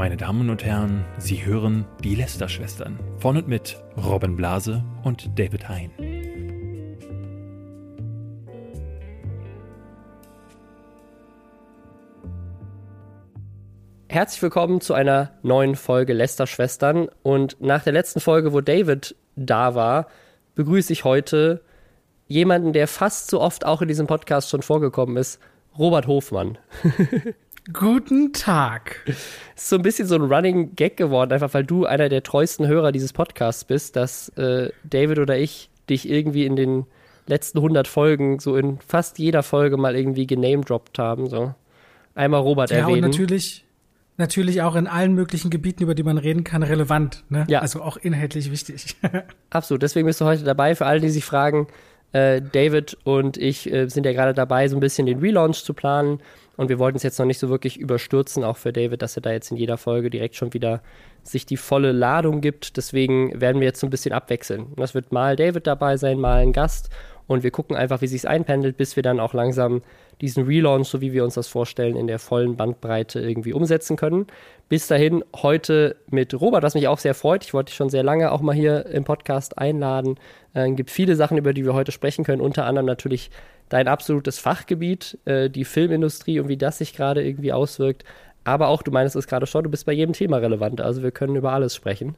Meine Damen und Herren, Sie hören die Lester-Schwestern von und mit Robin Blase und David Hein. Herzlich willkommen zu einer neuen Folge Lester-Schwestern. Und nach der letzten Folge, wo David da war, begrüße ich heute jemanden, der fast so oft auch in diesem Podcast schon vorgekommen ist, Robert Hofmann. Guten Tag. Ist so ein bisschen so ein Running Gag geworden, einfach weil du einer der treuesten Hörer dieses Podcasts bist, dass äh, David oder ich dich irgendwie in den letzten 100 Folgen so in fast jeder Folge mal irgendwie genamedroppt haben. So einmal Robert ja, erwähnen. und natürlich, natürlich auch in allen möglichen Gebieten, über die man reden kann, relevant. Ne? Ja. Also auch inhaltlich wichtig. Absolut. Deswegen bist du heute dabei. Für alle, die sich fragen, äh, David und ich äh, sind ja gerade dabei, so ein bisschen den Relaunch zu planen. Und wir wollten es jetzt noch nicht so wirklich überstürzen, auch für David, dass er da jetzt in jeder Folge direkt schon wieder sich die volle Ladung gibt. Deswegen werden wir jetzt so ein bisschen abwechseln. Das wird mal David dabei sein, mal ein Gast. Und wir gucken einfach, wie sich einpendelt, bis wir dann auch langsam diesen Relaunch, so wie wir uns das vorstellen, in der vollen Bandbreite irgendwie umsetzen können. Bis dahin heute mit Robert, was mich auch sehr freut. Ich wollte dich schon sehr lange auch mal hier im Podcast einladen. Äh, Es gibt viele Sachen, über die wir heute sprechen können, unter anderem natürlich dein absolutes Fachgebiet, äh, die Filmindustrie und wie das sich gerade irgendwie auswirkt. Aber auch, du meinst es gerade schon, du bist bei jedem Thema relevant. Also wir können über alles sprechen.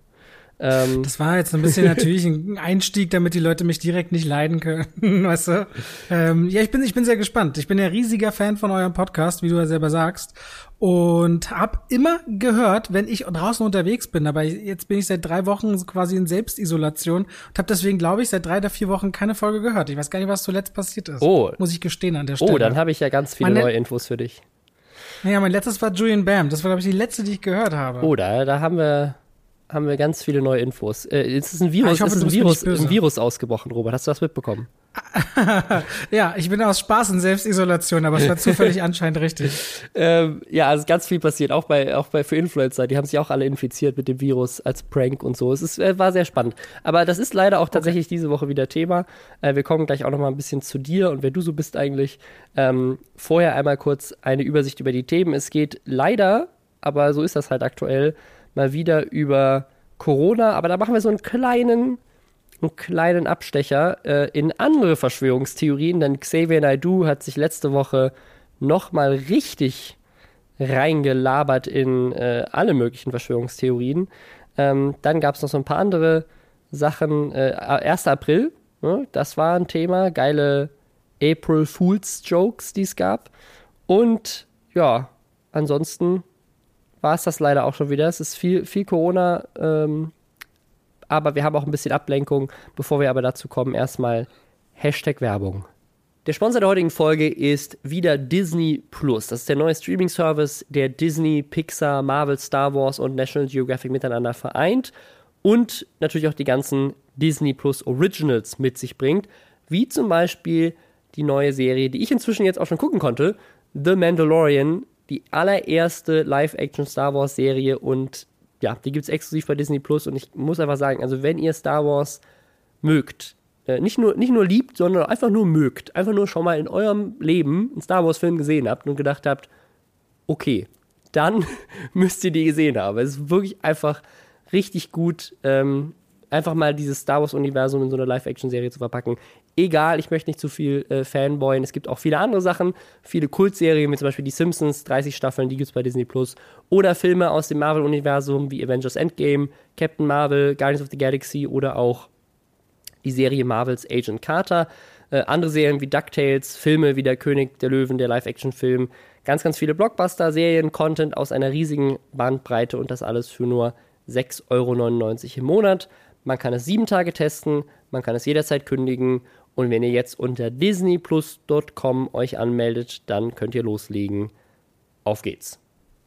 Ähm, Das war jetzt ein bisschen natürlich ein Einstieg, damit die Leute mich direkt nicht leiden können, weißt du? Ähm, ja, ich bin, ich bin sehr gespannt. Ich bin ja riesiger Fan von eurem Podcast, wie du ja selber sagst. Und hab immer gehört, wenn ich draußen unterwegs bin, aber jetzt bin ich seit drei Wochen quasi in Selbstisolation und habe deswegen, glaube ich, seit drei oder vier Wochen keine Folge gehört. Ich weiß gar nicht, was zuletzt passiert ist. Oh. Muss ich gestehen an der Stelle. oh, dann habe ich ja ganz viele Meine- neue Infos für dich. Naja, mein letztes war Julian Bam. Das war, glaube ich, die letzte, die ich gehört habe. Oh, da, da haben wir haben wir ganz viele neue Infos. Äh, es ist ein Virus, Ah, hoffe, es ist ein Virus, ein Virus ausgebrochen, Robert. Hast du das mitbekommen? Ja, ich bin aus Spaß in Selbstisolation, aber es war zufällig anscheinend richtig. Ähm, ja, also ganz viel passiert, auch bei, auch bei für Influencer. Die haben sich auch alle infiziert mit dem Virus als Prank und so. Es ist, äh, war sehr spannend. Aber das ist leider auch tatsächlich diese Woche wieder Thema. Äh, wir kommen gleich auch noch mal ein bisschen zu dir und wer du so bist eigentlich. Ähm, vorher einmal kurz eine Übersicht über die Themen. Es geht leider, aber so ist das halt aktuell, mal wieder über Corona. Aber da machen wir so einen kleinen einen kleinen Abstecher äh, in andere Verschwörungstheorien, denn Xavier Naidoo hat sich letzte Woche nochmal richtig reingelabert in äh, alle möglichen Verschwörungstheorien. Ähm, dann gab es noch so ein paar andere Sachen. Äh, 1. April, ne, das war ein Thema. Geile April Fools Jokes, die es gab. Und ja, ansonsten war es das leider auch schon wieder. Es ist viel, viel Corona. Ähm, aber wir haben auch ein bisschen Ablenkung. Bevor wir aber dazu kommen, erstmal Hashtag Werbung. Der Sponsor der heutigen Folge ist wieder Disney Plus. Das ist der neue Streaming-Service, der Disney, Pixar, Marvel, Star Wars und National Geographic miteinander vereint und natürlich auch die ganzen Disney Plus Originals mit sich bringt, wie zum Beispiel die neue Serie, die ich inzwischen jetzt auch schon gucken konnte, The Mandalorian, die allererste Live-Action Star Wars Serie und ja, die gibt es exklusiv bei Disney Plus und ich muss einfach sagen, also wenn ihr Star Wars mögt, äh, nicht, nur, nicht nur liebt, sondern einfach nur mögt, einfach nur schon mal in eurem Leben einen Star Wars-Film gesehen habt und gedacht habt, okay, dann müsst ihr die gesehen haben. Es ist wirklich einfach richtig gut, ähm, einfach mal dieses Star Wars-Universum in so eine Live-Action-Serie zu verpacken. Egal, ich möchte nicht zu viel äh, Fanboyen. Es gibt auch viele andere Sachen, viele Kultserien, wie zum Beispiel die Simpsons, 30 Staffeln, die gibt es bei Disney Plus. Oder Filme aus dem Marvel-Universum wie Avengers Endgame, Captain Marvel, Guardians of the Galaxy oder auch die Serie Marvels Agent Carter. Äh, andere Serien wie DuckTales, Filme wie Der König der Löwen, der Live-Action-Film. Ganz, ganz viele Blockbuster, Serien, Content aus einer riesigen Bandbreite und das alles für nur 6,99 Euro im Monat. Man kann es sieben Tage testen, man kann es jederzeit kündigen und wenn ihr jetzt unter disneyplus.com euch anmeldet, dann könnt ihr loslegen. Auf geht's.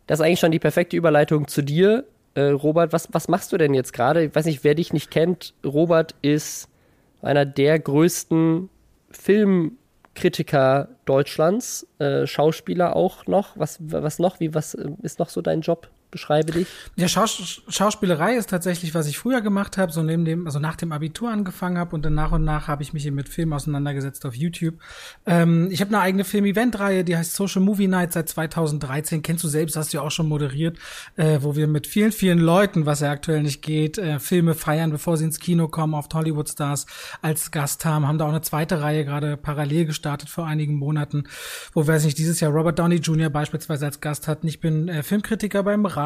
Das ist eigentlich schon die perfekte Überleitung zu dir. Äh, Robert, was, was machst du denn jetzt gerade? Ich weiß nicht, wer dich nicht kennt. Robert ist einer der größten Filmkritiker Deutschlands, äh, Schauspieler auch noch. Was, was noch? Wie, was äh, ist noch so dein Job? Beschreibe dich. Ja, Schaus Schauspielerei ist tatsächlich, was ich früher gemacht habe, so neben dem, also nach dem Abitur angefangen habe und dann nach und nach habe ich mich eben mit Filmen auseinandergesetzt auf YouTube. Ähm, ich habe eine eigene Film-Event-Reihe, die heißt Social Movie Night seit 2013. Kennst du selbst, hast du ja auch schon moderiert, äh, wo wir mit vielen, vielen Leuten, was ja aktuell nicht geht, äh, Filme feiern, bevor sie ins Kino kommen, oft Hollywood-Stars als Gast haben. Haben da auch eine zweite Reihe gerade parallel gestartet vor einigen Monaten, wo, weiß nicht, dieses Jahr Robert Downey Jr. beispielsweise als Gast hatten. Ich bin äh, Filmkritiker beim Radio,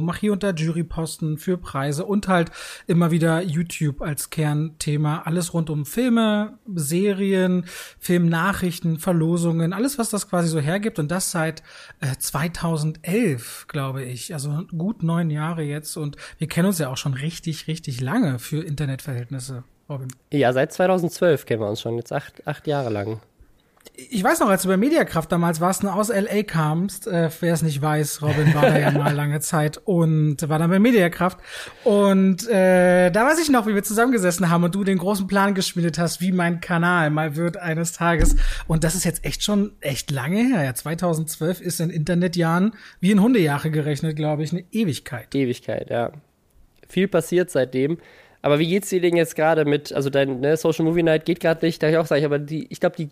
mache hier unter Juryposten für Preise und halt immer wieder YouTube als Kernthema. Alles rund um Filme, Serien, Filmnachrichten, Verlosungen, alles, was das quasi so hergibt. Und das seit äh, 2011, glaube ich. Also gut neun Jahre jetzt. Und wir kennen uns ja auch schon richtig, richtig lange für Internetverhältnisse. Robin. Ja, seit 2012 kennen wir uns schon, jetzt acht, acht Jahre lang ich weiß noch, als du bei Mediakraft damals warst und aus LA kamst, äh, wer es nicht weiß, Robin war da ja mal lange Zeit und war dann bei Mediakraft. Und äh, da weiß ich noch, wie wir zusammengesessen haben und du den großen Plan geschmiedet hast, wie mein Kanal mal wird eines Tages. Und das ist jetzt echt schon echt lange her. Ja, 2012 ist in Internetjahren wie in Hundejahre gerechnet, glaube ich, eine Ewigkeit. Ewigkeit, ja. Viel passiert seitdem. Aber wie geht's dir denn jetzt gerade mit, also dein ne, Social Movie Night geht gerade nicht, da ich auch sage, aber die, ich glaube, die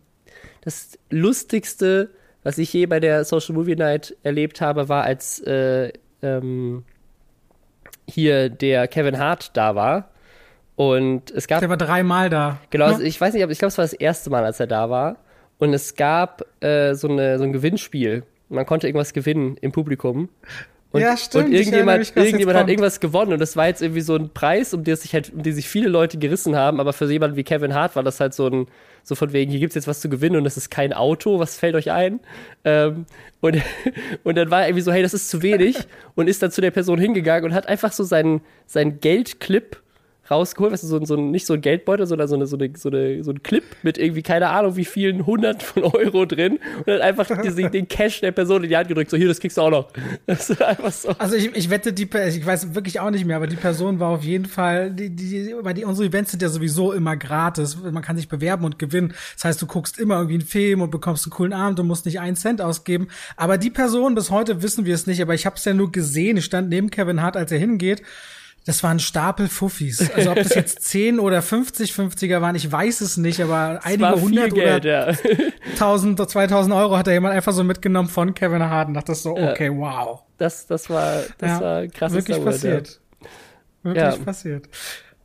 das Lustigste, was ich je bei der Social Movie Night erlebt habe, war, als äh, ähm, hier der Kevin Hart da war. Und es gab. Der war dreimal da. Genau, ja. ich weiß nicht, aber ich glaube, es war das erste Mal, als er da war. Und es gab äh, so, eine, so ein Gewinnspiel. Man konnte irgendwas gewinnen im Publikum. Und, ja, stimmt. Und irgendjemand, irgendjemand hat irgendwas gewonnen und das war jetzt irgendwie so ein Preis, um den sich halt, um den sich viele Leute gerissen haben, aber für jemanden wie Kevin Hart war das halt so ein, so von wegen, hier gibt's jetzt was zu gewinnen und das ist kein Auto, was fällt euch ein? Ähm, und, und dann war er irgendwie so, hey, das ist zu wenig und ist dann zu der Person hingegangen und hat einfach so seinen, seinen Geldclip rausgeholt, weißt du, so, so nicht so ein Geldbeutel, sondern so, eine, so, eine, so, eine, so ein Clip mit irgendwie, keine Ahnung, wie vielen hundert von Euro drin und dann einfach den, den Cash der Person in die Hand gedrückt, so hier, das kriegst du auch noch. Das ist einfach so. Also ich, ich wette, die, ich weiß wirklich auch nicht mehr, aber die Person war auf jeden Fall, die, die, weil die, unsere Events sind ja sowieso immer gratis. Man kann sich bewerben und gewinnen. Das heißt, du guckst immer irgendwie einen Film und bekommst einen coolen Abend und musst nicht einen Cent ausgeben. Aber die Person, bis heute wissen wir es nicht, aber ich habe es ja nur gesehen. Ich stand neben Kevin Hart, als er hingeht das waren Stapel Fuffis. Also ob das jetzt 10 oder 50 50er waren, ich weiß es nicht, aber einige hundert oder ja. 1000, 2000 Euro hat da jemand einfach so mitgenommen von Kevin Hart und dachte so, okay, wow. Das, das war, das ja, war krass. Wirklich passiert. Wirklich ja. passiert.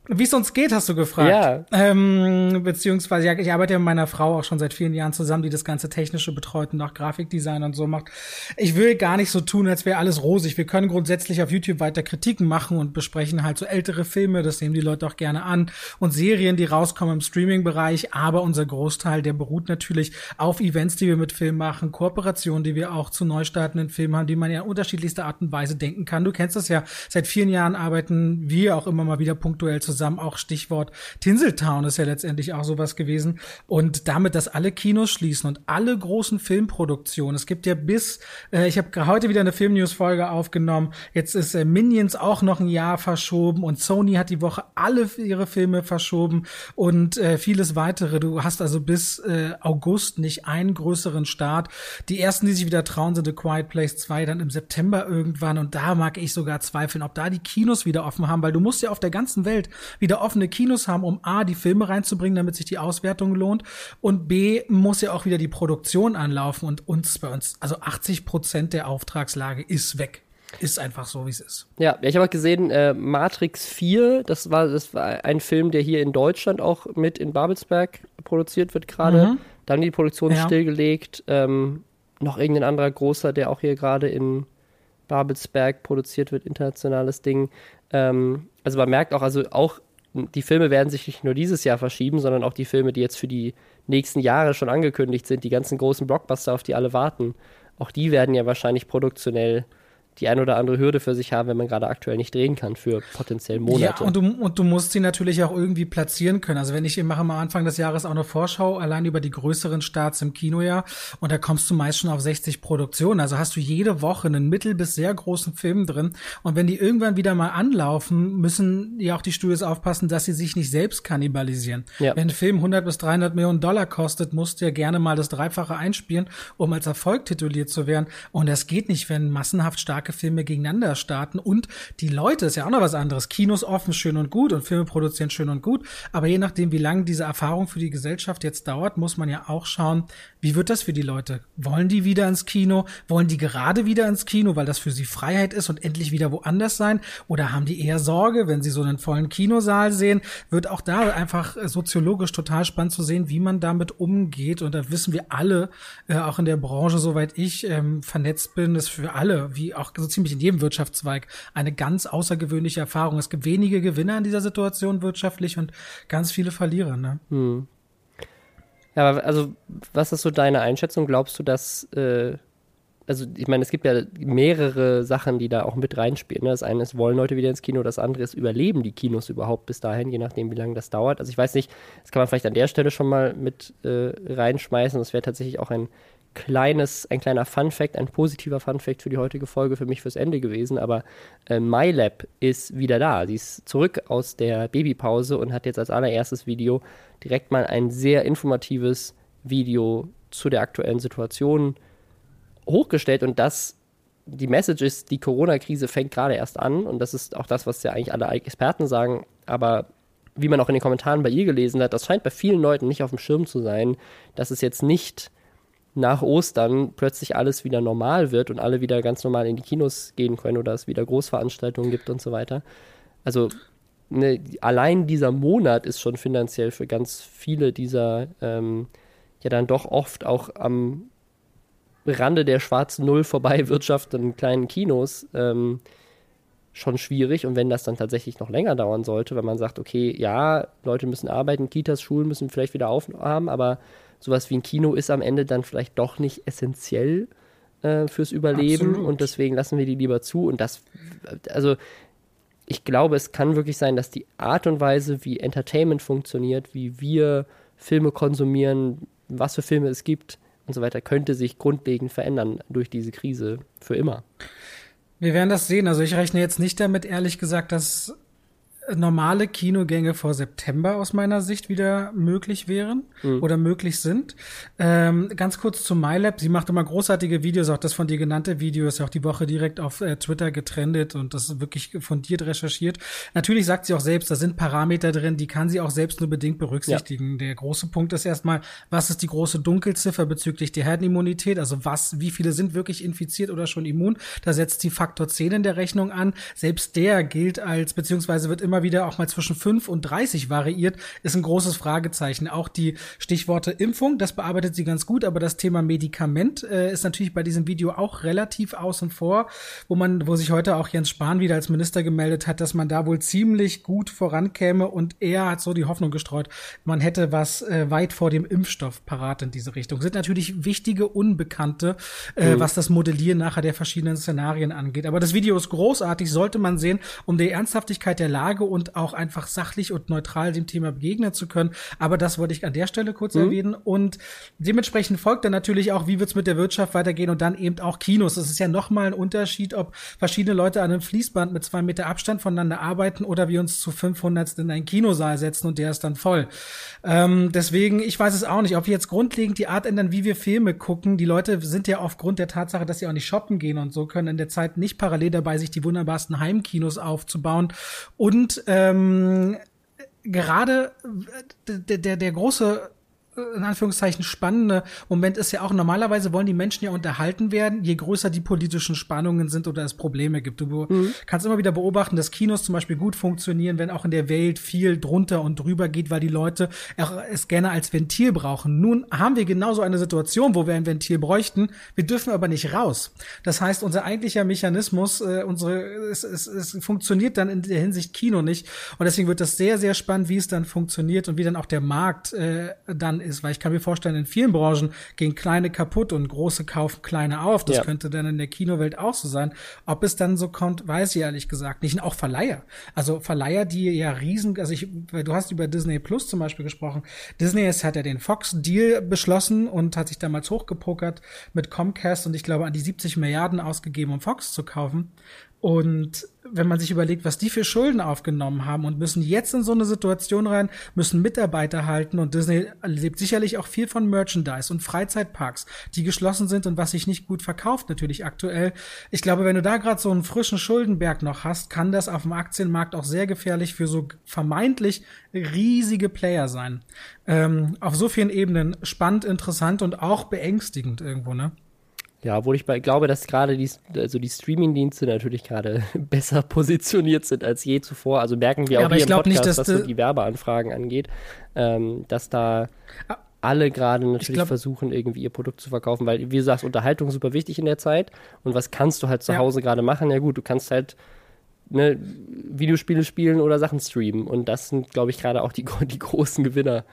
Wie es uns geht, hast du gefragt. Ja. Ähm, beziehungsweise, ja, ich arbeite ja mit meiner Frau auch schon seit vielen Jahren zusammen, die das ganze Technische betreut und auch Grafikdesign und so macht. Ich will gar nicht so tun, als wäre alles rosig. Wir können grundsätzlich auf YouTube weiter Kritiken machen und besprechen halt so ältere Filme, das nehmen die Leute auch gerne an und Serien, die rauskommen im Streaming-Bereich. Aber unser Großteil, der beruht natürlich auf Events, die wir mit Filmen machen, Kooperationen, die wir auch zu neu startenden Filmen haben, die man ja in unterschiedlichster Art und Weise denken kann. Du kennst das ja. Seit vielen Jahren arbeiten wir auch immer mal wieder punktuell zusammen zusammen. Auch Stichwort Tinseltown ist ja letztendlich auch sowas gewesen. Und damit, dass alle Kinos schließen und alle großen Filmproduktionen. Es gibt ja bis, äh, ich habe heute wieder eine Filmnews-Folge aufgenommen. Jetzt ist äh, Minions auch noch ein Jahr verschoben und Sony hat die Woche alle ihre Filme verschoben und äh, vieles weitere. Du hast also bis äh, August nicht einen größeren Start. Die ersten, die sich wieder trauen, sind The Quiet Place 2 dann im September irgendwann. Und da mag ich sogar zweifeln, ob da die Kinos wieder offen haben, weil du musst ja auf der ganzen Welt wieder offene Kinos haben, um A, die Filme reinzubringen, damit sich die Auswertung lohnt und B, muss ja auch wieder die Produktion anlaufen und uns bei uns, also 80 Prozent der Auftragslage ist weg. Ist einfach so, wie es ist. Ja, ich habe auch gesehen, äh, Matrix 4, das war, das war ein Film, der hier in Deutschland auch mit in Babelsberg produziert wird gerade. Mhm. Dann die Produktion ja. stillgelegt. Ähm, noch irgendein anderer großer, der auch hier gerade in Babelsberg produziert wird, internationales Ding. Ähm, also man merkt auch, also auch die Filme werden sich nicht nur dieses Jahr verschieben, sondern auch die Filme, die jetzt für die nächsten Jahre schon angekündigt sind, die ganzen großen Blockbuster, auf die alle warten, auch die werden ja wahrscheinlich produktionell die ein oder andere Hürde für sich haben, wenn man gerade aktuell nicht drehen kann für potenziell Monate. Ja, und du, und du musst sie natürlich auch irgendwie platzieren können. Also wenn ich mache am Anfang des Jahres auch eine Vorschau allein über die größeren Starts im Kinojahr und da kommst du meist schon auf 60 Produktionen. Also hast du jede Woche einen mittel- bis sehr großen Film drin und wenn die irgendwann wieder mal anlaufen, müssen ja auch die Studios aufpassen, dass sie sich nicht selbst kannibalisieren. Ja. Wenn ein Film 100 bis 300 Millionen Dollar kostet, musst du ja gerne mal das Dreifache einspielen, um als Erfolg tituliert zu werden und das geht nicht, wenn massenhaft stark starke Filme gegeneinander starten und die Leute ist ja auch noch was anderes. Kinos offen, schön und gut und Filme produzieren schön und gut. Aber je nachdem, wie lange diese Erfahrung für die Gesellschaft jetzt dauert, muss man ja auch schauen, wie wird das für die Leute? Wollen die wieder ins Kino? Wollen die gerade wieder ins Kino, weil das für sie Freiheit ist und endlich wieder woanders sein? Oder haben die eher Sorge, wenn sie so einen vollen Kinosaal sehen? Wird auch da einfach soziologisch total spannend zu sehen, wie man damit umgeht. Und da wissen wir alle, äh, auch in der Branche, soweit ich ähm, vernetzt bin, ist für alle, wie auch so ziemlich in jedem Wirtschaftszweig, eine ganz außergewöhnliche Erfahrung. Es gibt wenige Gewinner in dieser Situation wirtschaftlich und ganz viele Verlierer. Ne? Hm. Ja, also was ist so deine Einschätzung? Glaubst du, dass, äh, also ich meine, es gibt ja mehrere Sachen, die da auch mit reinspielen. Ne? Das eine ist, wollen Leute wieder ins Kino, das andere ist, überleben die Kinos überhaupt bis dahin, je nachdem, wie lange das dauert. Also ich weiß nicht, das kann man vielleicht an der Stelle schon mal mit äh, reinschmeißen. Das wäre tatsächlich auch ein kleines, ein kleiner Fun Fact, ein positiver Fun Fact für die heutige Folge für mich fürs Ende gewesen, aber äh, MyLab ist wieder da. Sie ist zurück aus der Babypause und hat jetzt als allererstes Video direkt mal ein sehr informatives Video zu der aktuellen Situation hochgestellt und das die Message ist, die Corona-Krise fängt gerade erst an und das ist auch das, was ja eigentlich alle Experten sagen, aber wie man auch in den Kommentaren bei ihr gelesen hat, das scheint bei vielen Leuten nicht auf dem Schirm zu sein, dass es jetzt nicht nach Ostern plötzlich alles wieder normal wird und alle wieder ganz normal in die Kinos gehen können oder es wieder Großveranstaltungen gibt und so weiter. Also ne, allein dieser Monat ist schon finanziell für ganz viele dieser ähm, ja dann doch oft auch am Rande der schwarzen Null vorbei wirtschaftenden kleinen Kinos ähm, schon schwierig. Und wenn das dann tatsächlich noch länger dauern sollte, wenn man sagt, okay, ja, Leute müssen arbeiten, Kitas, Schulen müssen vielleicht wieder aufhaben, aber sowas wie ein Kino ist am Ende dann vielleicht doch nicht essentiell äh, fürs Überleben Absolut. und deswegen lassen wir die lieber zu. Und das, also ich glaube, es kann wirklich sein, dass die Art und Weise, wie Entertainment funktioniert, wie wir Filme konsumieren, was für Filme es gibt und so weiter, könnte sich grundlegend verändern durch diese Krise für immer. Wir werden das sehen. Also ich rechne jetzt nicht damit, ehrlich gesagt, dass normale Kinogänge vor September aus meiner Sicht wieder möglich wären mhm. oder möglich sind. Ähm, ganz kurz zu MyLab. Sie macht immer großartige Videos. Auch das von dir genannte Video ist ja auch die Woche direkt auf äh, Twitter getrendet und das ist wirklich fundiert recherchiert. Natürlich sagt sie auch selbst, da sind Parameter drin, die kann sie auch selbst nur bedingt berücksichtigen. Ja. Der große Punkt ist erstmal, was ist die große Dunkelziffer bezüglich der Herdenimmunität? Also was, wie viele sind wirklich infiziert oder schon immun? Da setzt sie Faktor 10 in der Rechnung an. Selbst der gilt als, beziehungsweise wird immer immer wieder auch mal zwischen 5 und 30 variiert, ist ein großes Fragezeichen. Auch die Stichworte Impfung, das bearbeitet sie ganz gut, aber das Thema Medikament äh, ist natürlich bei diesem Video auch relativ außen vor, wo man, wo sich heute auch Jens Spahn wieder als Minister gemeldet hat, dass man da wohl ziemlich gut vorankäme und er hat so die Hoffnung gestreut, man hätte was äh, weit vor dem Impfstoff parat in diese Richtung. Sind natürlich wichtige Unbekannte, äh, mhm. was das Modellieren nachher der verschiedenen Szenarien angeht. Aber das Video ist großartig, sollte man sehen, um die Ernsthaftigkeit der Lage und auch einfach sachlich und neutral dem Thema begegnen zu können. Aber das wollte ich an der Stelle kurz mhm. erwähnen. Und dementsprechend folgt dann natürlich auch, wie wird es mit der Wirtschaft weitergehen und dann eben auch Kinos. Es ist ja nochmal ein Unterschied, ob verschiedene Leute an einem Fließband mit zwei Meter Abstand voneinander arbeiten oder wir uns zu 500 in einen Kinosaal setzen und der ist dann voll. Ähm, deswegen, ich weiß es auch nicht, ob wir jetzt grundlegend die Art ändern, wie wir Filme gucken. Die Leute sind ja aufgrund der Tatsache, dass sie auch nicht shoppen gehen und so, können in der Zeit nicht parallel dabei sich die wunderbarsten Heimkinos aufzubauen und ähm, gerade der, der, der große in Anführungszeichen spannende Moment ist ja auch, normalerweise wollen die Menschen ja unterhalten werden, je größer die politischen Spannungen sind oder es Probleme gibt. Du mhm. kannst immer wieder beobachten, dass Kinos zum Beispiel gut funktionieren, wenn auch in der Welt viel drunter und drüber geht, weil die Leute es gerne als Ventil brauchen. Nun haben wir genauso eine Situation, wo wir ein Ventil bräuchten, wir dürfen aber nicht raus. Das heißt, unser eigentlicher Mechanismus, äh, unsere, es, es, es funktioniert dann in der Hinsicht Kino nicht. Und deswegen wird das sehr, sehr spannend, wie es dann funktioniert und wie dann auch der Markt äh, dann ist, weil ich kann mir vorstellen, in vielen Branchen gehen kleine kaputt und große kaufen kleine auf. Das ja. könnte dann in der Kinowelt auch so sein. Ob es dann so kommt, weiß ich ehrlich gesagt nicht. Und auch Verleiher. Also Verleiher, die ja riesen, also ich, du hast über Disney Plus zum Beispiel gesprochen. Disney ist, hat ja den Fox-Deal beschlossen und hat sich damals hochgepokert mit Comcast und ich glaube an die 70 Milliarden ausgegeben, um Fox zu kaufen. Und wenn man sich überlegt, was die für Schulden aufgenommen haben und müssen jetzt in so eine Situation rein, müssen Mitarbeiter halten und Disney lebt sicherlich auch viel von Merchandise und Freizeitparks, die geschlossen sind und was sich nicht gut verkauft natürlich aktuell. Ich glaube, wenn du da gerade so einen frischen Schuldenberg noch hast, kann das auf dem Aktienmarkt auch sehr gefährlich für so vermeintlich riesige Player sein. Ähm, auf so vielen Ebenen spannend, interessant und auch beängstigend irgendwo, ne? Ja, obwohl ich bei, glaube, dass gerade die, also die Streaming-Dienste natürlich gerade besser positioniert sind als je zuvor. Also merken wir auch ja, hier im Podcast, nicht, was so die Werbeanfragen angeht, ähm, dass da ah. alle gerade natürlich glaub, versuchen, irgendwie ihr Produkt zu verkaufen, weil, wie du sagst, Unterhaltung ist super wichtig in der Zeit. Und was kannst du halt zu ja. Hause gerade machen? Ja gut, du kannst halt ne, Videospiele spielen oder Sachen streamen. Und das sind, glaube ich, gerade auch die, die großen Gewinner.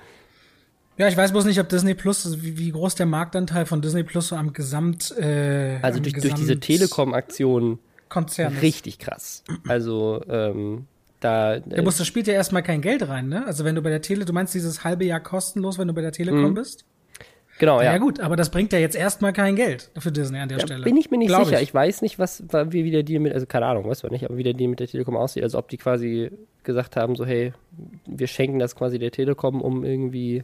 Ja, ich weiß bloß nicht, ob Disney Plus, wie, wie groß der Marktanteil von Disney Plus so am Gesamt. Äh, also durch, Gesamt durch diese Telekom-Aktion. Konzern. Richtig krass. Also, ähm, da. Der muss, das spielt ja erstmal kein Geld rein, ne? Also wenn du bei der Tele, du meinst dieses halbe Jahr kostenlos, wenn du bei der Telekom mhm. bist? Genau, ja. Ja gut, aber das bringt ja jetzt erstmal kein Geld für Disney an der ja, Stelle. Bin ich mir nicht Glaub sicher. Ich. ich. weiß nicht, was wie wieder die mit, also keine Ahnung, weiß man nicht, aber wie der Deal mit der Telekom aussieht. Also ob die quasi gesagt haben, so hey, wir schenken das quasi der Telekom, um irgendwie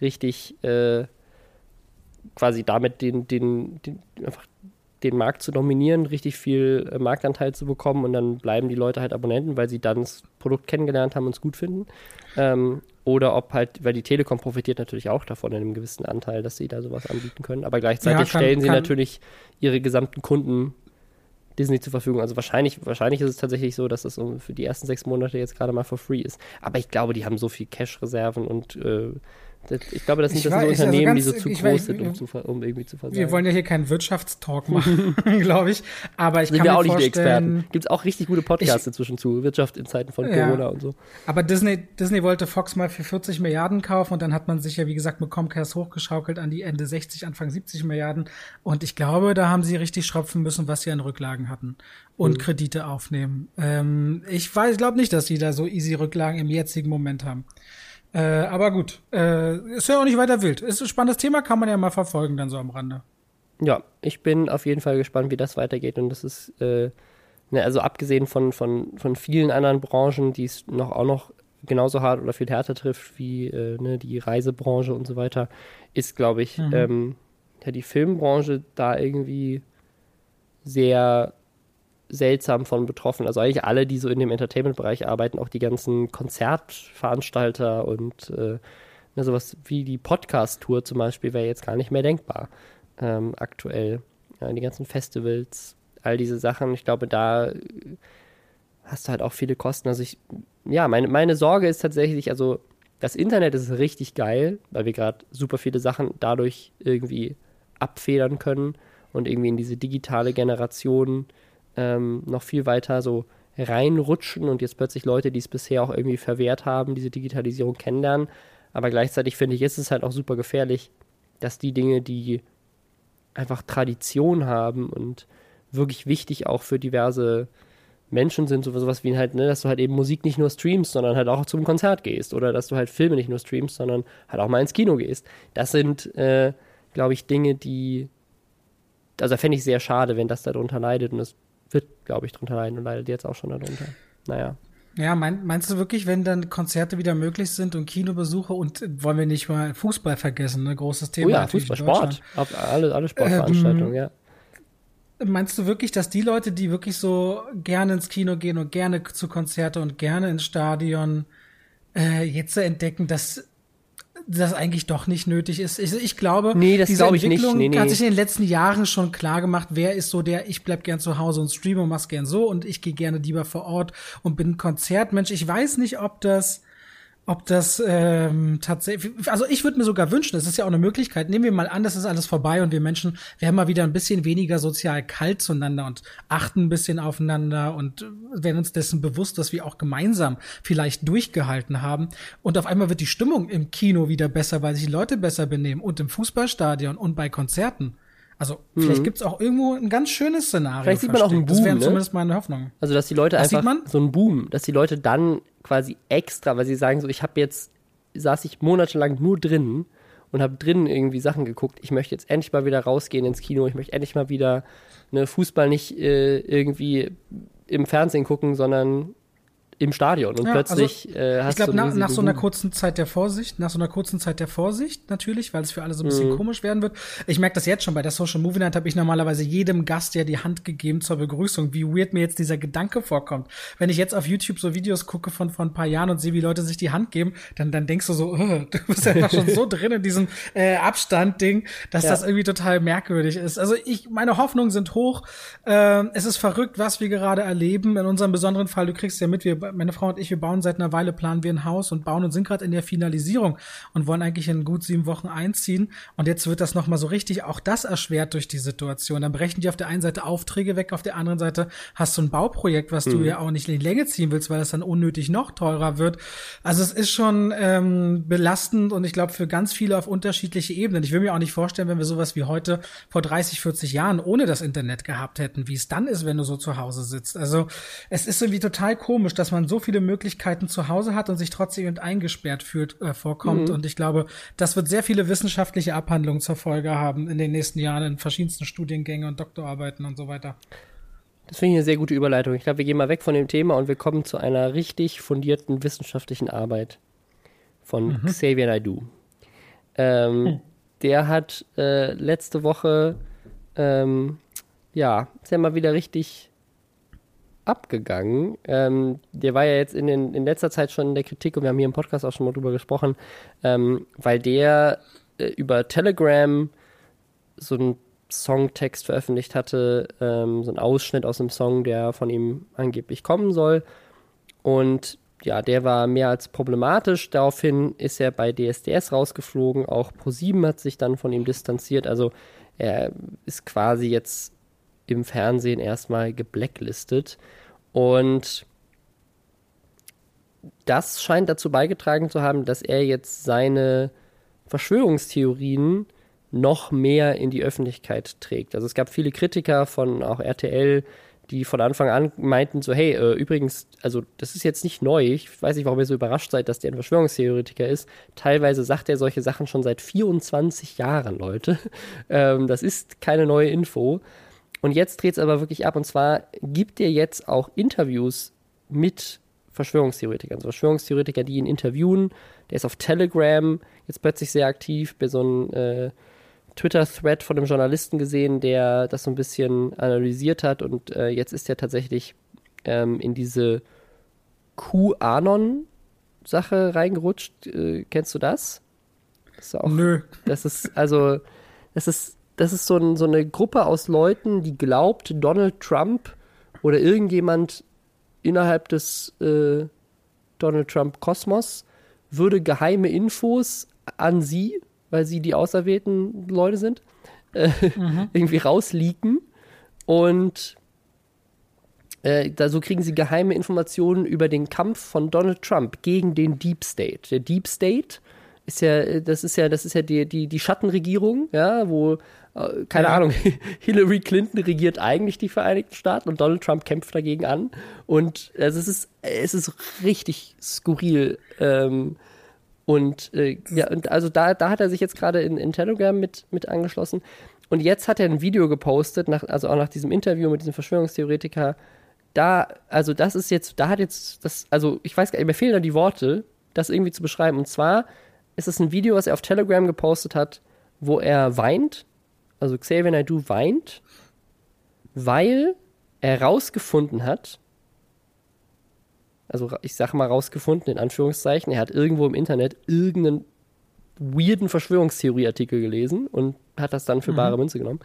richtig äh, quasi damit den, den, den, einfach den Markt zu dominieren, richtig viel äh, Marktanteil zu bekommen und dann bleiben die Leute halt Abonnenten, weil sie dann das Produkt kennengelernt haben und es gut finden. Ähm, oder ob halt, weil die Telekom profitiert natürlich auch davon in einem gewissen Anteil, dass sie da sowas anbieten können. Aber gleichzeitig ja, kann, stellen sie natürlich ihre gesamten Kunden Disney zur Verfügung. Also wahrscheinlich, wahrscheinlich ist es tatsächlich so, dass das für die ersten sechs Monate jetzt gerade mal for free ist. Aber ich glaube, die haben so viel Cash-Reserven und äh, ich glaube, das sind, das sind so Unternehmen, also ganz, die so zu groß sind, um, zu, um, irgendwie zu versagen. Wir wollen ja hier keinen Wirtschaftstalk machen, glaube ich. Aber ich sind kann wir mir auch nicht die Experten. Gibt es auch richtig gute Podcasts ich, inzwischen zu Wirtschaft in Zeiten von ja. Corona und so. Aber Disney, Disney wollte Fox mal für 40 Milliarden kaufen und dann hat man sich ja, wie gesagt, mit Comcast hochgeschaukelt an die Ende 60, Anfang 70 Milliarden. Und ich glaube, da haben sie richtig schröpfen müssen, was sie an Rücklagen hatten und mhm. Kredite aufnehmen. Ähm, ich weiß, glaube nicht, dass sie da so easy Rücklagen im jetzigen Moment haben. Äh, aber gut, äh, ist ja auch nicht weiter wild. Ist ein spannendes Thema, kann man ja mal verfolgen dann so am Rande. Ja, ich bin auf jeden Fall gespannt, wie das weitergeht. Und das ist, äh, ne, also abgesehen von, von, von vielen anderen Branchen, die es noch auch noch genauso hart oder viel härter trifft wie äh, ne, die Reisebranche und so weiter, ist, glaube ich, mhm. ähm, ja, die Filmbranche da irgendwie sehr seltsam von betroffen. Also eigentlich alle, die so in dem Entertainment-Bereich arbeiten, auch die ganzen Konzertveranstalter und äh, ne, sowas wie die Podcast-Tour zum Beispiel wäre jetzt gar nicht mehr denkbar ähm, aktuell. Ja, die ganzen Festivals, all diese Sachen. Ich glaube, da hast du halt auch viele Kosten. Also ich, ja, meine, meine Sorge ist tatsächlich, also das Internet ist richtig geil, weil wir gerade super viele Sachen dadurch irgendwie abfedern können und irgendwie in diese digitale Generation ähm, noch viel weiter so reinrutschen und jetzt plötzlich Leute, die es bisher auch irgendwie verwehrt haben, diese Digitalisierung kennenlernen. Aber gleichzeitig finde ich, ist es halt auch super gefährlich, dass die Dinge, die einfach Tradition haben und wirklich wichtig auch für diverse Menschen sind, so sowas wie halt, ne, dass du halt eben Musik nicht nur streamst, sondern halt auch zum Konzert gehst oder dass du halt Filme nicht nur streamst, sondern halt auch mal ins Kino gehst. Das sind, äh, glaube ich, Dinge, die, also fände ich sehr schade, wenn das darunter leidet und das wird, glaube ich, drunter leiden und leidet jetzt auch schon darunter. Naja. Ja, mein, meinst du wirklich, wenn dann Konzerte wieder möglich sind und Kinobesuche und wollen wir nicht mal Fußball vergessen, ne? Großes Thema. Oh ja, Fußball, Sport. Alle, alle Sportveranstaltungen, ähm, ja. Meinst du wirklich, dass die Leute, die wirklich so gerne ins Kino gehen und gerne zu Konzerte und gerne ins Stadion, äh, jetzt entdecken, dass das eigentlich doch nicht nötig ist. Ich, ich glaube, nee, das diese ich Entwicklung nicht. Nee, nee. hat sich in den letzten Jahren schon klar gemacht, wer ist so der, ich bleib gern zu Hause und streame und mach's gern so und ich gehe gerne lieber vor Ort und bin Konzertmensch. Ich weiß nicht, ob das ob das ähm, tatsächlich, also ich würde mir sogar wünschen, das ist ja auch eine Möglichkeit, nehmen wir mal an, das ist alles vorbei und wir Menschen werden mal wieder ein bisschen weniger sozial kalt zueinander und achten ein bisschen aufeinander und werden uns dessen bewusst, dass wir auch gemeinsam vielleicht durchgehalten haben und auf einmal wird die Stimmung im Kino wieder besser, weil sich die Leute besser benehmen und im Fußballstadion und bei Konzerten. Also mhm. vielleicht gibt's auch irgendwo ein ganz schönes Szenario. Vielleicht sieht man auch einen Boom. Das wäre ne? zumindest meine Hoffnung. Also dass die Leute Was einfach so einen Boom, dass die Leute dann quasi extra, weil sie sagen so, ich habe jetzt, saß ich monatelang nur drinnen und habe drinnen irgendwie Sachen geguckt. Ich möchte jetzt endlich mal wieder rausgehen ins Kino. Ich möchte endlich mal wieder ne, Fußball nicht äh, irgendwie im Fernsehen gucken, sondern im Stadion und ja, plötzlich also, äh, hast ich glaube nach, nach so einer kurzen Zeit der Vorsicht, nach so einer kurzen Zeit der Vorsicht natürlich, weil es für alle so ein bisschen mhm. komisch werden wird. Ich merke das jetzt schon bei der Social Movie Night habe ich normalerweise jedem Gast ja die Hand gegeben zur Begrüßung, wie weird mir jetzt dieser Gedanke vorkommt. Wenn ich jetzt auf YouTube so Videos gucke von von ein paar Jahren und sehe, wie Leute sich die Hand geben, dann dann denkst du so, oh, du bist einfach schon so drin in diesem äh, Abstand Ding, dass ja. das irgendwie total merkwürdig ist. Also ich meine Hoffnungen sind hoch. Äh, es ist verrückt, was wir gerade erleben. In unserem besonderen Fall, du kriegst ja mit, wir meine Frau und ich, wir bauen seit einer Weile, planen wir ein Haus und bauen und sind gerade in der Finalisierung und wollen eigentlich in gut sieben Wochen einziehen. Und jetzt wird das nochmal so richtig auch das erschwert durch die Situation. Dann brechen die auf der einen Seite Aufträge weg, auf der anderen Seite hast du ein Bauprojekt, was mhm. du ja auch nicht in die Länge ziehen willst, weil es dann unnötig noch teurer wird. Also es ist schon ähm, belastend und ich glaube für ganz viele auf unterschiedliche Ebenen. Ich will mir auch nicht vorstellen, wenn wir sowas wie heute vor 30, 40 Jahren ohne das Internet gehabt hätten, wie es dann ist, wenn du so zu Hause sitzt. Also es ist irgendwie total komisch, dass man so viele Möglichkeiten zu Hause hat und sich trotzdem eingesperrt fühlt, äh, vorkommt. Mhm. Und ich glaube, das wird sehr viele wissenschaftliche Abhandlungen zur Folge haben in den nächsten Jahren in verschiedensten Studiengängen und Doktorarbeiten und so weiter. Das finde ich eine sehr gute Überleitung. Ich glaube, wir gehen mal weg von dem Thema und wir kommen zu einer richtig fundierten wissenschaftlichen Arbeit von mhm. Xavier Naidoo. Ähm, mhm. Der hat äh, letzte Woche, ähm, ja, ist ja mal wieder richtig abgegangen. Ähm, der war ja jetzt in, den, in letzter Zeit schon in der Kritik und wir haben hier im Podcast auch schon mal drüber gesprochen, ähm, weil der äh, über Telegram so einen Songtext veröffentlicht hatte, ähm, so einen Ausschnitt aus einem Song, der von ihm angeblich kommen soll. Und ja, der war mehr als problematisch. Daraufhin ist er bei DSDS rausgeflogen. Auch ProSieben hat sich dann von ihm distanziert. Also er ist quasi jetzt im Fernsehen erstmal geblacklistet. Und das scheint dazu beigetragen zu haben, dass er jetzt seine Verschwörungstheorien noch mehr in die Öffentlichkeit trägt. Also es gab viele Kritiker von auch RTL, die von Anfang an meinten so, hey, äh, übrigens, also das ist jetzt nicht neu, ich weiß nicht, warum ihr so überrascht seid, dass der ein Verschwörungstheoretiker ist. Teilweise sagt er solche Sachen schon seit 24 Jahren, Leute. Ähm, das ist keine neue Info. Und jetzt dreht es aber wirklich ab. Und zwar gibt er jetzt auch Interviews mit Verschwörungstheoretikern. Also Verschwörungstheoretiker, die ihn interviewen. Der ist auf Telegram jetzt plötzlich sehr aktiv. Bei so einem äh, Twitter-Thread von einem Journalisten gesehen, der das so ein bisschen analysiert hat. Und äh, jetzt ist er tatsächlich ähm, in diese QAnon-Sache reingerutscht. Äh, kennst du das? das Nö. Das ist, also, das ist das ist so, ein, so eine Gruppe aus Leuten, die glaubt, Donald Trump oder irgendjemand innerhalb des äh, Donald Trump-Kosmos würde geheime Infos an sie, weil sie die auserwählten Leute sind, äh, mhm. irgendwie rausleaken und äh, da so kriegen sie geheime Informationen über den Kampf von Donald Trump gegen den Deep State. Der Deep State ist ja, das ist ja, das ist ja die, die, die Schattenregierung, ja, wo äh, keine ja. Ahnung, Hillary Clinton regiert eigentlich die Vereinigten Staaten und Donald Trump kämpft dagegen an. Und also es ist, es ist richtig skurril. Ähm, und äh, ja, und also da, da hat er sich jetzt gerade in, in Telegram mit, mit angeschlossen. Und jetzt hat er ein Video gepostet, nach, also auch nach diesem Interview mit diesem Verschwörungstheoretiker. Da, also das ist jetzt, da hat jetzt das, also ich weiß gar nicht, mir fehlen da die Worte, das irgendwie zu beschreiben. Und zwar ist es ein Video, was er auf Telegram gepostet hat, wo er weint also Xavier Naidoo weint, weil er rausgefunden hat, also ich sage mal rausgefunden in Anführungszeichen, er hat irgendwo im Internet irgendeinen weirden Verschwörungstheorieartikel gelesen und hat das dann für mhm. bare Münze genommen.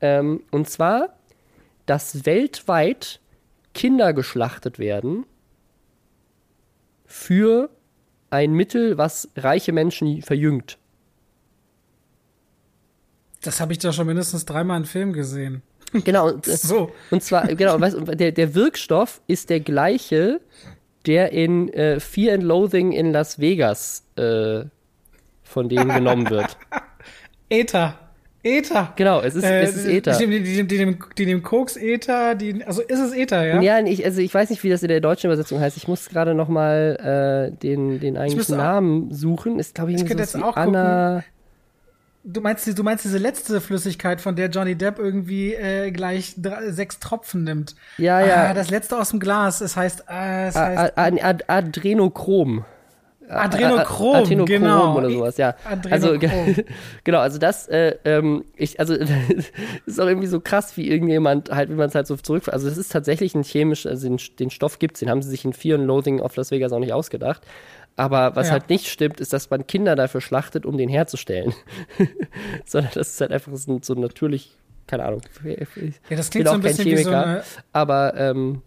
Ähm, und zwar, dass weltweit Kinder geschlachtet werden für ein Mittel, was reiche Menschen verjüngt. Das habe ich doch schon mindestens dreimal in Film gesehen. Genau. Und, so. Und zwar, genau, weißt, der, der Wirkstoff ist der gleiche, der in äh, Fear and Loathing in Las Vegas äh, von denen genommen wird. Ether. Ether. Genau, es ist, äh, es ist Ether. Die, die, die, die, nehmen, Koks, Ether, die, also ist es Ether, ja? Ja, ich, also ich weiß nicht, wie das in der deutschen Übersetzung heißt. Ich muss gerade noch mal äh, den, den eigentlichen Namen suchen. Ist, glaube ich, ich so wie Anna... Gucken Du meinst, du meinst diese letzte Flüssigkeit, von der Johnny Depp irgendwie äh, gleich drei, sechs Tropfen nimmt. Ja, ja. Ah, das letzte aus dem Glas. Es heißt, äh, es heißt A Adrenochrom. Adrenochrom, Adrenochrom genau. oder sowas, ja. Also genau, also das, äh, ähm, ich, also ist auch irgendwie so krass, wie irgendjemand halt, wie man es halt so zurück, also das ist tatsächlich ein chemisch, also den, den Stoff gibt's, den haben sie sich in Fear and Loathing of Las Vegas auch nicht ausgedacht. Aber was Ja. halt nicht stimmt, ist, dass man Kinder dafür schlachtet, um den herzustellen. Sondern das ist halt einfach so, so natürlich, keine Ahnung. Ich Ja, das bin klingt so auch ein kein bisschen wie so Chemiker. eine, Aber ähm,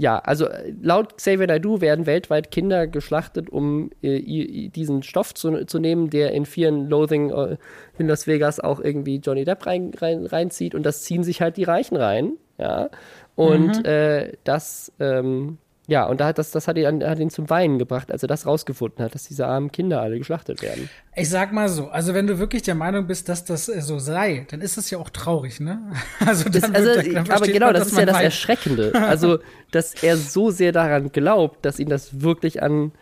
ja, also äh, laut Xavier Naidoo werden weltweit Kinder geschlachtet, um äh, diesen Stoff zu, zu nehmen, der in vielen Loathing äh, in Las Vegas auch irgendwie Johnny Depp rein, rein, reinzieht. Und das ziehen sich halt die Reichen rein. Ja. Und äh, das, ähm, ja, und da hat das, das hat ihn, hat ihn zum Weinen gebracht, als er das rausgefunden hat, dass diese armen Kinder alle geschlachtet werden. Ich sag mal so, also wenn du wirklich der Meinung bist, dass das äh, so sei, dann ist es ja auch traurig, ne? Also, Das, dann also, wird- dann aber genau, man, das ist ja das. Erschreckende. Also, dass er so sehr daran glaubt, dass ihn das wirklich an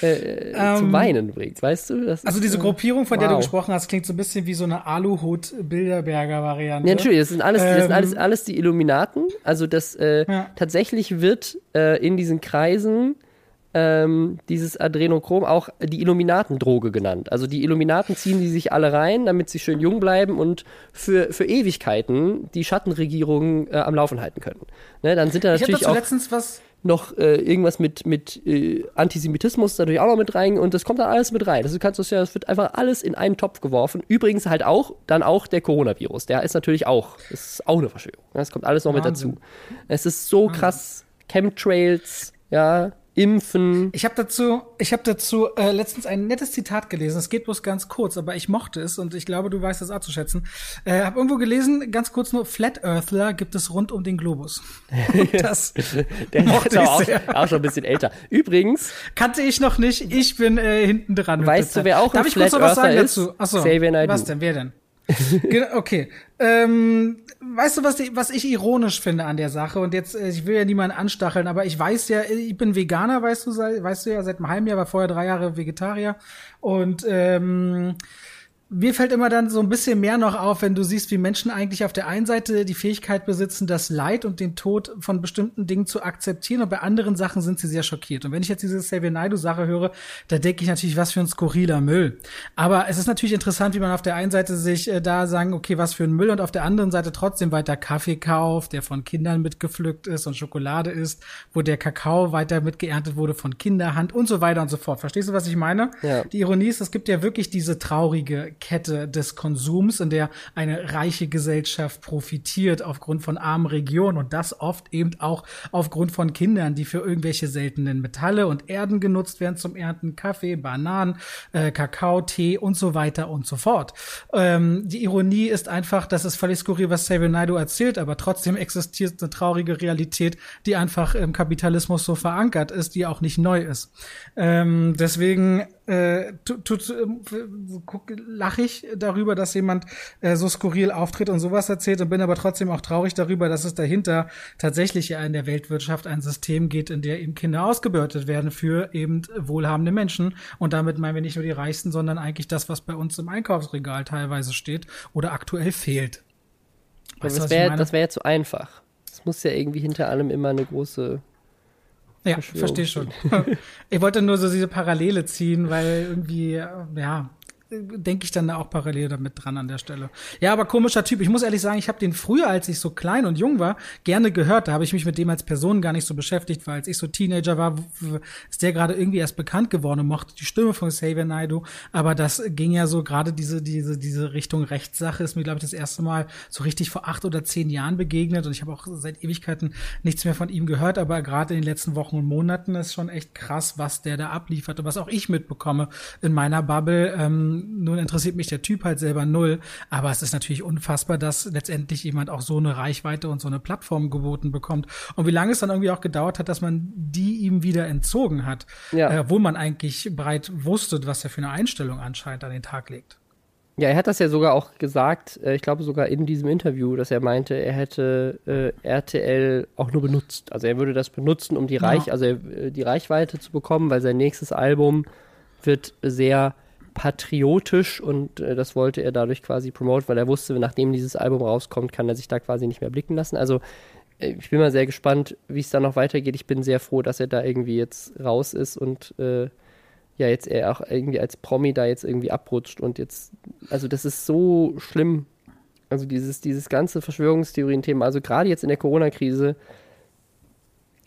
äh, zum Ähm, Weinen bringt, weißt du? Das Also ist, diese Gruppierung, von der du wow. gesprochen hast, klingt so ein bisschen wie so eine Aluhut-Bilderberger-Variante. Ja, natürlich, das sind alles, das sind Ähm, alles, alles die Illuminaten. Also das äh, Ja. tatsächlich wird äh, in diesen Kreisen ähm, dieses Adrenochrom auch die Illuminatendroge genannt. Also die Illuminaten ziehen die sich alle rein, damit sie schön jung bleiben und für, für Ewigkeiten die Schattenregierung äh, am Laufen halten können. Ne, dann sind da Ich habe natürlich dazu auch letztens was, noch äh, irgendwas mit, mit äh, Antisemitismus natürlich auch noch mit rein und das kommt dann alles mit rein. Das, du kannst das ja, es wird einfach alles in einen Topf geworfen. Übrigens halt auch, dann auch der Coronavirus. Der ist natürlich auch, das ist auch eine Verschwörung. Das kommt alles noch Wahnsinn. mit dazu. Es ist so krass. Chemtrails, ja, Impfen. Ich habe dazu, ich habe dazu äh, letztens ein nettes Zitat gelesen. Es geht bloß ganz kurz, aber ich mochte es und ich glaube, du weißt es auch zu schätzen. Äh, habe irgendwo gelesen, ganz kurz nur: Flat Earthler gibt es rund um den Globus. Das Der Mochte ist auch, sehr. auch schon ein bisschen älter. Übrigens, kannte ich noch nicht. Ich bin äh, hinten dran. Weißt du, wer auch Darf ein ich kurz noch Flat was sagen Earther ist? dazu? Achso, Xavier Naidoo. was denn? Wer denn? Okay. Ähm, weißt du, was, die, was ich ironisch finde an der Sache? Und jetzt, äh, ich will ja niemanden anstacheln, aber ich weiß ja, ich bin Veganer, weißt du, weißt du ja, seit einem halben Jahr, war vorher drei Jahre Vegetarier. Und ähm, mir fällt immer dann so ein bisschen mehr noch auf, wenn du siehst, wie Menschen eigentlich auf der einen Seite die Fähigkeit besitzen, das Leid und den Tod von bestimmten Dingen zu akzeptieren und bei anderen Sachen sind sie sehr schockiert. Und wenn ich jetzt diese Xavier Naidoo-Sache höre, da denke ich natürlich, was für ein skurriler Müll. Aber es ist natürlich interessant, wie man auf der einen Seite sich äh, da sagen, okay, was für ein Müll und auf der anderen Seite trotzdem weiter Kaffee kauft, der von Kindern mitgepflückt ist und Schokolade ist, wo der Kakao weiter mitgeerntet wurde von Kinderhand und so weiter und so fort. Verstehst du, was ich meine? Ja. Die Ironie ist, es gibt ja wirklich diese traurige Kette des Konsums, in der eine reiche Gesellschaft profitiert aufgrund von armen Regionen und das oft eben auch aufgrund von Kindern, die für irgendwelche seltenen Metalle und Erden genutzt werden zum Ernten, Kaffee, Bananen, äh, Kakao, Tee und so weiter und so fort. Ähm, die Ironie ist einfach, das ist völlig skurril, was Xavier Naidoo erzählt, aber trotzdem existiert eine traurige Realität, die einfach im Kapitalismus so verankert ist, die auch nicht neu ist. Ähm, deswegen äh, tut, tut, ähm, guck, lach ich darüber, dass jemand äh, so skurril auftritt und sowas erzählt und bin aber trotzdem auch traurig darüber, dass es dahinter tatsächlich ja in der Weltwirtschaft ein System geht, in der eben Kinder ausgebeutet werden für eben wohlhabende Menschen. Und damit meinen wir nicht nur die Reichsten, sondern eigentlich das, was bei uns im Einkaufsregal teilweise steht oder aktuell fehlt. Weißt das wäre wär ja zu einfach. Es muss ja irgendwie hinter allem immer eine große Ja, verstehe schon. ich wollte nur so diese Parallele ziehen, weil irgendwie, äh, ja, denke ich dann da auch parallel damit dran an der Stelle. Ja, aber komischer Typ. Ich muss ehrlich sagen, ich habe den früher, als ich so klein und jung war, gerne gehört. Da habe ich mich mit dem als Person gar nicht so beschäftigt, weil als ich so Teenager war, ist der gerade irgendwie erst bekannt geworden und mochte die Stimme von Xavier Naidoo. Aber das ging ja so gerade diese, diese, diese Richtung Rechtssache ist mir, glaube ich, das erste Mal so richtig vor acht oder zehn Jahren begegnet. Und ich habe auch seit Ewigkeiten nichts mehr von ihm gehört. Aber gerade in den letzten Wochen und Monaten ist schon echt krass, was der da abliefert und was auch ich mitbekomme in meiner Bubble. Ähm, nun interessiert mich der Typ halt selber null. Aber es ist natürlich unfassbar, dass letztendlich jemand auch so eine Reichweite und so eine Plattform geboten bekommt. Und wie lange es dann irgendwie auch gedauert hat, dass man die ihm wieder entzogen hat. Ja. Äh, wo man eigentlich breit wusste, was er für eine Einstellung anscheinend an den Tag legt. Ja, er hat das ja sogar auch gesagt, äh, ich glaube sogar in diesem Interview, dass er meinte, er hätte äh, RTL auch nur benutzt. Also er würde das benutzen, um die Reich, also äh, die Reichweite zu bekommen, weil sein nächstes Album wird sehr patriotisch und äh, das wollte er dadurch quasi promoten, weil er wusste, nachdem dieses Album rauskommt, kann er sich da quasi nicht mehr blicken lassen. Also äh, ich bin mal sehr gespannt, wie es da noch weitergeht. Ich bin sehr froh, dass er da irgendwie jetzt raus ist und äh, ja, jetzt er auch irgendwie als Promi da jetzt irgendwie abrutscht und jetzt, also das ist so schlimm. Also dieses, dieses ganze Verschwörungstheorien-Thema, also gerade jetzt in der Corona-Krise,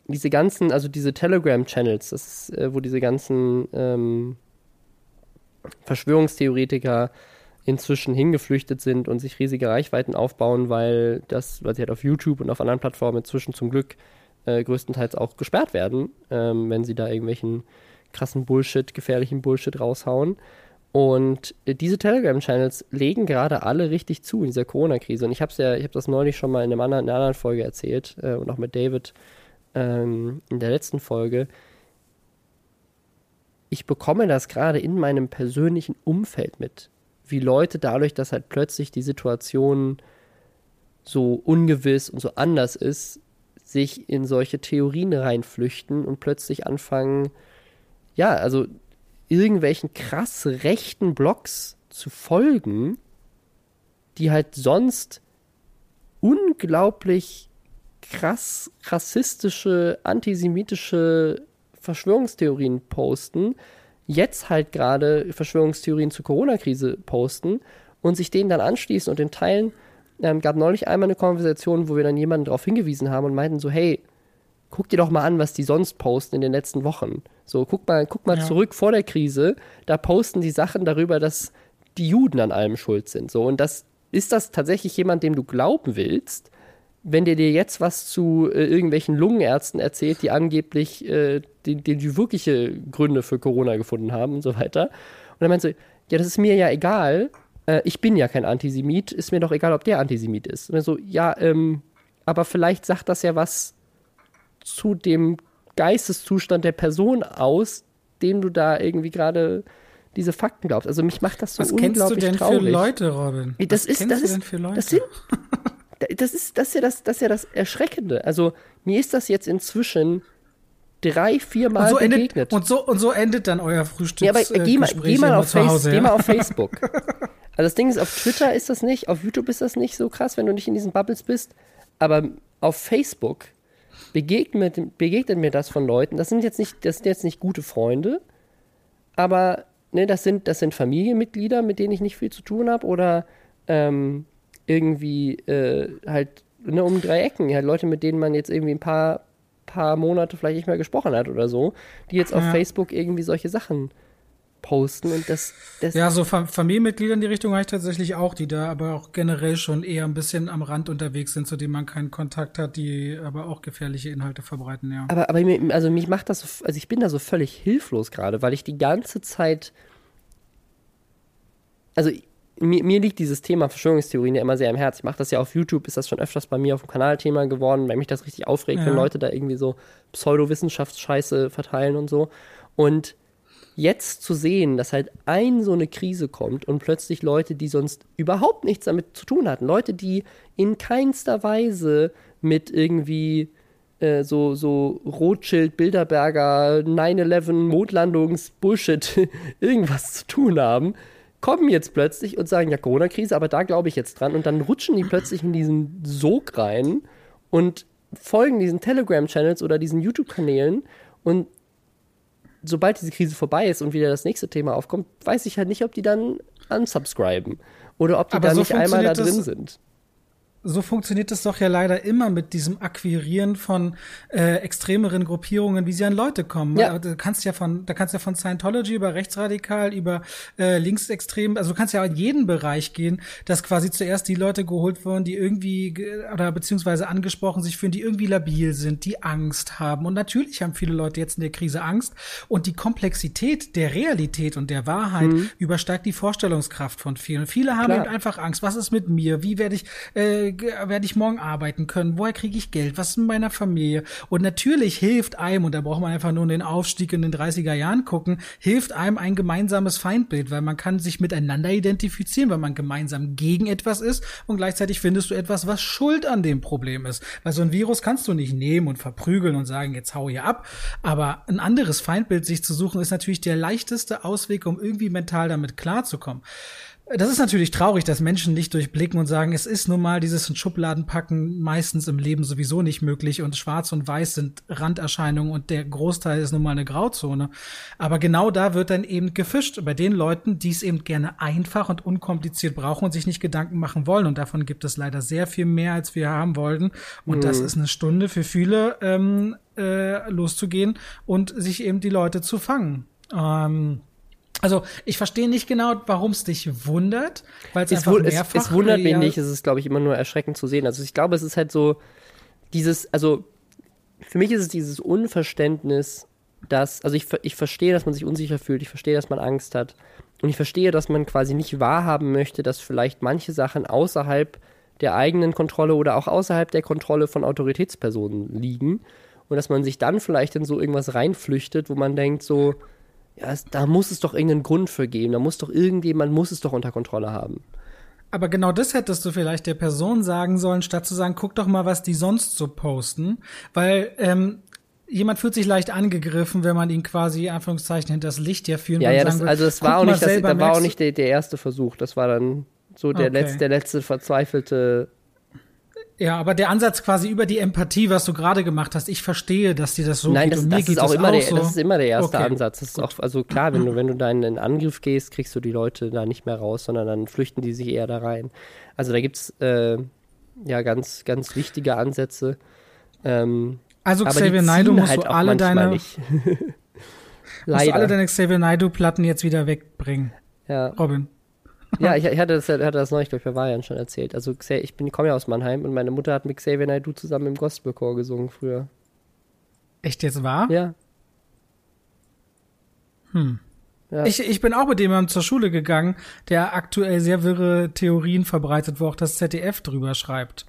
diese ganzen, also diese Telegram-Channels, das äh, wo diese ganzen ähm, Verschwörungstheoretiker inzwischen hingeflüchtet sind und sich riesige Reichweiten aufbauen, weil das, weil sie halt auf YouTube und auf anderen Plattformen inzwischen zum Glück äh, größtenteils auch gesperrt werden, ähm, wenn sie da irgendwelchen krassen Bullshit, gefährlichen Bullshit raushauen. Und äh, diese Telegram-Channels legen gerade alle richtig zu in dieser Corona-Krise. Und ich habe ja, ich habe das neulich schon mal in, einem anderen, in einer anderen Folge erzählt äh, und auch mit David ähm, in der letzten Folge ich bekomme das gerade in meinem persönlichen Umfeld mit, wie Leute dadurch, dass halt plötzlich die Situation so ungewiss und so anders ist, sich in solche Theorien reinflüchten und plötzlich anfangen, ja, also irgendwelchen krass rechten Blogs zu folgen, die halt sonst unglaublich krass rassistische, antisemitische Verschwörungstheorien posten, jetzt halt gerade Verschwörungstheorien zur Corona-Krise posten und sich denen dann anschließen und den teilen. Ähm, gab neulich einmal eine Konversation, wo wir dann jemanden darauf hingewiesen haben und meinten so, hey, guck dir doch mal an, was die sonst posten in den letzten Wochen. So, guck mal, guck mal ja. zurück vor der Krise, da posten die Sachen darüber, dass die Juden an allem schuld sind. So, und das ist das tatsächlich jemand, dem du glauben willst, wenn der dir jetzt was zu äh, irgendwelchen Lungenärzten erzählt, die angeblich äh, die, die, wirkliche Gründe für Corona gefunden haben und so weiter. Und dann meinst du, ja, das ist mir ja egal, äh, ich bin ja kein Antisemit, ist mir doch egal, ob der Antisemit ist. Und dann so, ja, ähm, aber vielleicht sagt das ja was zu dem Geisteszustand der Person aus, dem du da irgendwie gerade diese Fakten glaubst. Also mich macht das so was unglaublich traurig. Was kennst du denn traurig. für Leute, Robin? Das was ist, das ist, das sind, das ist, das ist ja das, das ist ja das Erschreckende. Also mir ist das jetzt inzwischen drei, vier Mal und so begegnet. Endet, und, so, und so endet dann euer Frühstück. Ja, aber äh, geh, mal, geh, mal auf Face, ja? geh mal auf Facebook. also das Ding ist, auf Twitter ist das nicht, auf YouTube ist das nicht so krass, wenn du nicht in diesen Bubbles bist. Aber auf Facebook begegnet, begegnet mir das von Leuten. Das sind jetzt nicht, das sind jetzt nicht gute Freunde, aber ne, das sind, das sind Familienmitglieder, mit denen ich nicht viel zu tun habe oder ähm, irgendwie äh, halt ne, um drei Ecken, halt Leute, mit denen man jetzt irgendwie ein paar, paar Monate vielleicht nicht mehr gesprochen hat oder so, die jetzt auf Facebook irgendwie solche Sachen posten und das, das ja so Familienmitglieder in die Richtung habe ich tatsächlich auch, die da aber auch generell schon eher ein bisschen am Rand unterwegs sind, zu denen man keinen Kontakt hat, die aber auch gefährliche Inhalte verbreiten, ja. Aber aber also mich macht das so, also ich bin da so völlig hilflos gerade, weil ich die ganze Zeit also mir, mir, liegt dieses Thema Verschwörungstheorien ja immer sehr am Herzen. Ich mache das ja auf YouTube, ist das schon öfters bei mir auf dem Kanal Thema geworden, weil mich das richtig aufregt, ja. wenn Leute da irgendwie so Pseudowissenschaftsscheiße verteilen und so. Und jetzt zu sehen, dass halt ein so eine Krise kommt und plötzlich Leute, die sonst überhaupt nichts damit zu tun hatten, Leute, die in keinster Weise mit irgendwie äh, so, so Rothschild, Bilderberger, 9-11, Mondlandungs, Bullshit, irgendwas zu tun haben, kommen jetzt plötzlich und sagen, ja, Corona-Krise, aber da glaube ich jetzt dran. Und dann rutschen die plötzlich in diesen Sog rein und folgen diesen Telegram-Channels oder diesen YouTube-Kanälen. Und sobald diese Krise vorbei ist und wieder das nächste Thema aufkommt, weiß ich halt nicht, ob die dann unsubscriben oder ob die aber da so nicht einmal da drin sind so funktioniert es doch ja leider immer mit diesem Akquirieren von äh, extremeren Gruppierungen, wie sie an Leute kommen. Ja. Du kannst ja von, da kannst ja von Scientology über rechtsradikal, über äh, linksextrem, also du kannst ja in jeden Bereich gehen, dass quasi zuerst die Leute geholt wurden, die irgendwie oder beziehungsweise angesprochen sich fühlen, die irgendwie labil sind, die Angst haben. Und natürlich haben viele Leute jetzt in der Krise Angst und die Komplexität der Realität und der Wahrheit mhm. übersteigt die Vorstellungskraft von vielen. Viele haben eben einfach Angst. Was ist mit mir? Wie werde ich äh, werde ich morgen arbeiten können? Woher kriege ich Geld? Was ist in meiner Familie? Und natürlich hilft einem, und da braucht man einfach nur den Aufstieg in den 30er Jahren gucken, hilft einem ein gemeinsames Feindbild, weil man kann sich miteinander identifizieren, weil man gemeinsam gegen etwas ist und gleichzeitig findest du etwas, was schuld an dem Problem ist. Weil so ein Virus kannst du nicht nehmen und verprügeln und sagen, jetzt hau hier ab. Aber ein anderes Feindbild sich zu suchen, ist natürlich der leichteste Ausweg, um irgendwie mental damit klarzukommen. Das ist natürlich traurig, dass Menschen nicht durchblicken und sagen, es ist nun mal dieses in Schubladen packen meistens im Leben sowieso nicht möglich und schwarz und weiß sind Randerscheinungen und der Großteil ist nun mal eine Grauzone. Aber genau da wird dann eben gefischt bei den Leuten, die es eben gerne einfach und unkompliziert brauchen und sich nicht Gedanken machen wollen. Und davon gibt es leider sehr viel mehr, als wir haben wollten. Und mhm. das ist eine Stunde für viele, ähm, äh, loszugehen und sich eben die Leute zu fangen. Ähm, also ich verstehe nicht genau, warum es dich wundert, weil es einfach mehrfach... Es, es wundert mich nicht, es ist, glaube ich, immer nur erschreckend zu sehen. Also ich glaube, es ist halt so dieses, also für mich ist es dieses Unverständnis, dass, also ich, ich verstehe, dass man sich unsicher fühlt, ich verstehe, dass man Angst hat und ich verstehe, dass man quasi nicht wahrhaben möchte, dass vielleicht manche Sachen außerhalb der eigenen Kontrolle oder auch außerhalb der Kontrolle von Autoritätspersonen liegen und dass man sich dann vielleicht in so irgendwas reinflüchtet, wo man denkt so, ja, es, da muss es doch irgendeinen Grund für geben. Da muss doch irgendjemand, muss es doch unter Kontrolle haben. Aber genau das hättest du vielleicht der Person sagen sollen, statt zu sagen, guck doch mal, was die sonst so posten. Weil ähm, jemand fühlt sich leicht angegriffen, wenn man ihn quasi Anführungszeichen hinter das Licht ja führen Ja, ja, das, also es war auch nicht, das, da war auch nicht der, der erste Versuch. Das war dann so der okay. letzte, der letzte verzweifelte ja, aber der Ansatz quasi über die Empathie, was du gerade gemacht hast, ich verstehe, dass dir das so Nein, geht. Nein, das, das ist auch immer auch der, so. das ist immer der erste okay. Ansatz. Das ist auch, also klar, wenn du, wenn du da in Angriff gehst, kriegst du die Leute da nicht mehr raus, sondern dann flüchten die sich eher da rein. Also da gibt's äh, ja ganz, ganz wichtige Ansätze. Ähm, also Xavier Naidoo musst halt du alle deine musst du alle deine Xavier Naidoo Platten jetzt wieder wegbringen. Ja. Robin ja, ich, ich, hatte das, hatte das neulich, glaube ich, bei Varian schon erzählt. Also ich bin, komme ja aus Mannheim und meine Mutter hat mit Xavier Naidoo zusammen im Gospelchor gesungen früher. Echt jetzt wahr? Ja. Hm. Ja. Ich, ich bin auch mit jemandem zur Schule gegangen, der aktuell sehr wirre Theorien verbreitet, wo auch das ZDF drüber schreibt.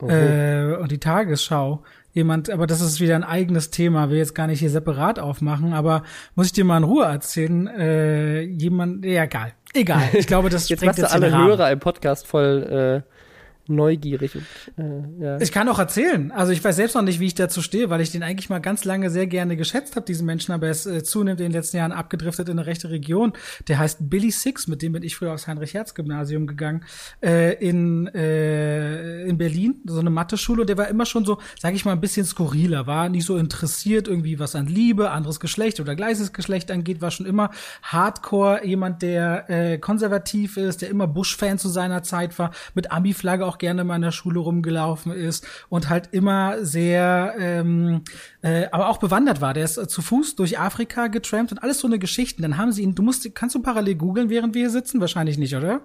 Äh, und die Tagesschau jemand, aber das ist wieder ein eigenes Thema, will jetzt gar nicht hier separat aufmachen, aber muss ich dir mal in Ruhe erzählen, äh, jemand, ja, egal, egal. Ich glaube, das jetzt machst du alle Hörer im Podcast voll äh, neugierig. Und, äh, ja. Ich kann auch erzählen. Also ich weiß selbst noch nicht, wie ich dazu stehe, weil ich den eigentlich mal ganz lange sehr gerne geschätzt habe, diesen Menschen, aber er ist äh, zunehmend in den letzten Jahren abgedriftet in eine rechte Region. Der heißt Billy Six, mit dem bin ich früher aufs Heinrich-Herz-Gymnasium gegangen, äh, in, äh, in Berlin, so eine Mathe-Schule. Der war immer schon so, sage ich mal, ein bisschen skurriler, war nicht so interessiert irgendwie, was an Liebe, anderes Geschlecht oder gleiches Geschlecht angeht, war schon immer Hardcore, jemand, der äh, konservativ ist, der immer Bush-Fan zu seiner Zeit war, mit Ami-Flagge auch gerne mal in der Schule rumgelaufen ist und halt immer sehr, ähm, äh, aber auch bewandert war. Der ist äh, zu Fuß durch Afrika getrampt und alles so eine Geschichten. Dann haben sie ihn, du musst, kannst du parallel googeln, während wir hier sitzen? Wahrscheinlich nicht, oder?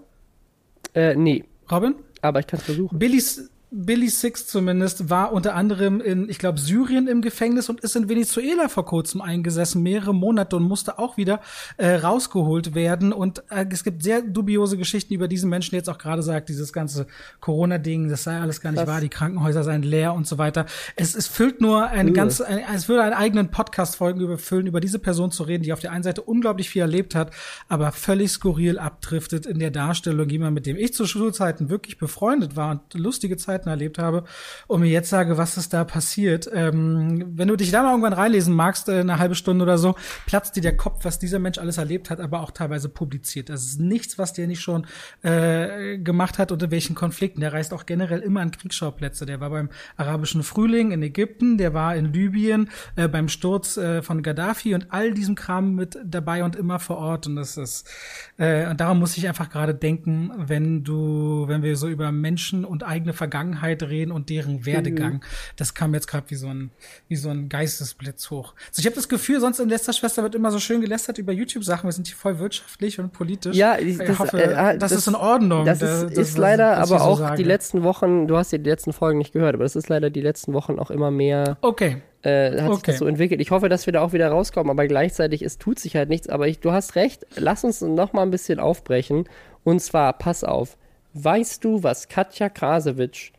Äh, nee. Robin? Aber ich kann es versuchen. Billys, Billy Six zumindest war unter anderem in, ich glaube, Syrien im Gefängnis und ist in Venezuela vor kurzem eingesessen, mehrere Monate und musste auch wieder äh, rausgeholt werden. Und äh, es gibt sehr dubiose Geschichten über diesen Menschen, der jetzt auch gerade sagt, dieses ganze Corona-Ding, das sei alles gar nicht Krass. wahr, die Krankenhäuser seien leer und so weiter. Es, es füllt nur ein mhm. ganz, ein, es würde einen eigenen Podcast-Folgen überfüllen, über diese Person zu reden, die auf der einen Seite unglaublich viel erlebt hat, aber völlig skurril abdriftet in der Darstellung, jemand, mit dem ich zu Schulzeiten wirklich befreundet war und lustige Zeiten Zeiten erlebt habe und mir jetzt sage, was ist da passiert. Ähm, wenn du dich da mal irgendwann reinlesen magst, äh, eine halbe Stunde oder so, platzt dir der Kopf, was dieser Mensch alles erlebt hat, aber auch teilweise publiziert. Das ist nichts, was der nicht schon äh, gemacht hat unter welchen Konflikten. Der reist auch generell immer an Kriegsschauplätze. Der war beim arabischen Frühling in Ägypten, der war in Libyen äh, beim Sturz äh, von Gaddafi und all diesem Kram mit dabei und immer vor Ort. Und das ist äh, und darum muss ich einfach gerade denken, wenn du, wenn wir so über Menschen und eigene Vergangenheit Vergangenheit reden und deren Werdegang. Mhm. Das kam jetzt gerade wie so ein wie so ein Geistesblitz hoch. Also ich habe das Gefühl, sonst in letzter Schwester wird immer so schön gelästert über YouTube Sachen. Wir sind hier voll wirtschaftlich und politisch. Ja, ich, das, hoffe, äh, ah, das, das, ist in Ordnung. Das ist, das, ist leider aber so auch sage. die letzten Wochen, du hast ja die letzten Folgen nicht gehört, aber das ist leider die letzten Wochen auch immer mehr Okay. Äh, hat okay. sich das so entwickelt. Ich hoffe, dass wir da auch wieder rauskommen, aber gleichzeitig, es tut sich halt nichts. Aber ich, du hast recht, lass uns noch mal ein bisschen aufbrechen. Und zwar, pass auf, weißt du, was Katja Krasewitsch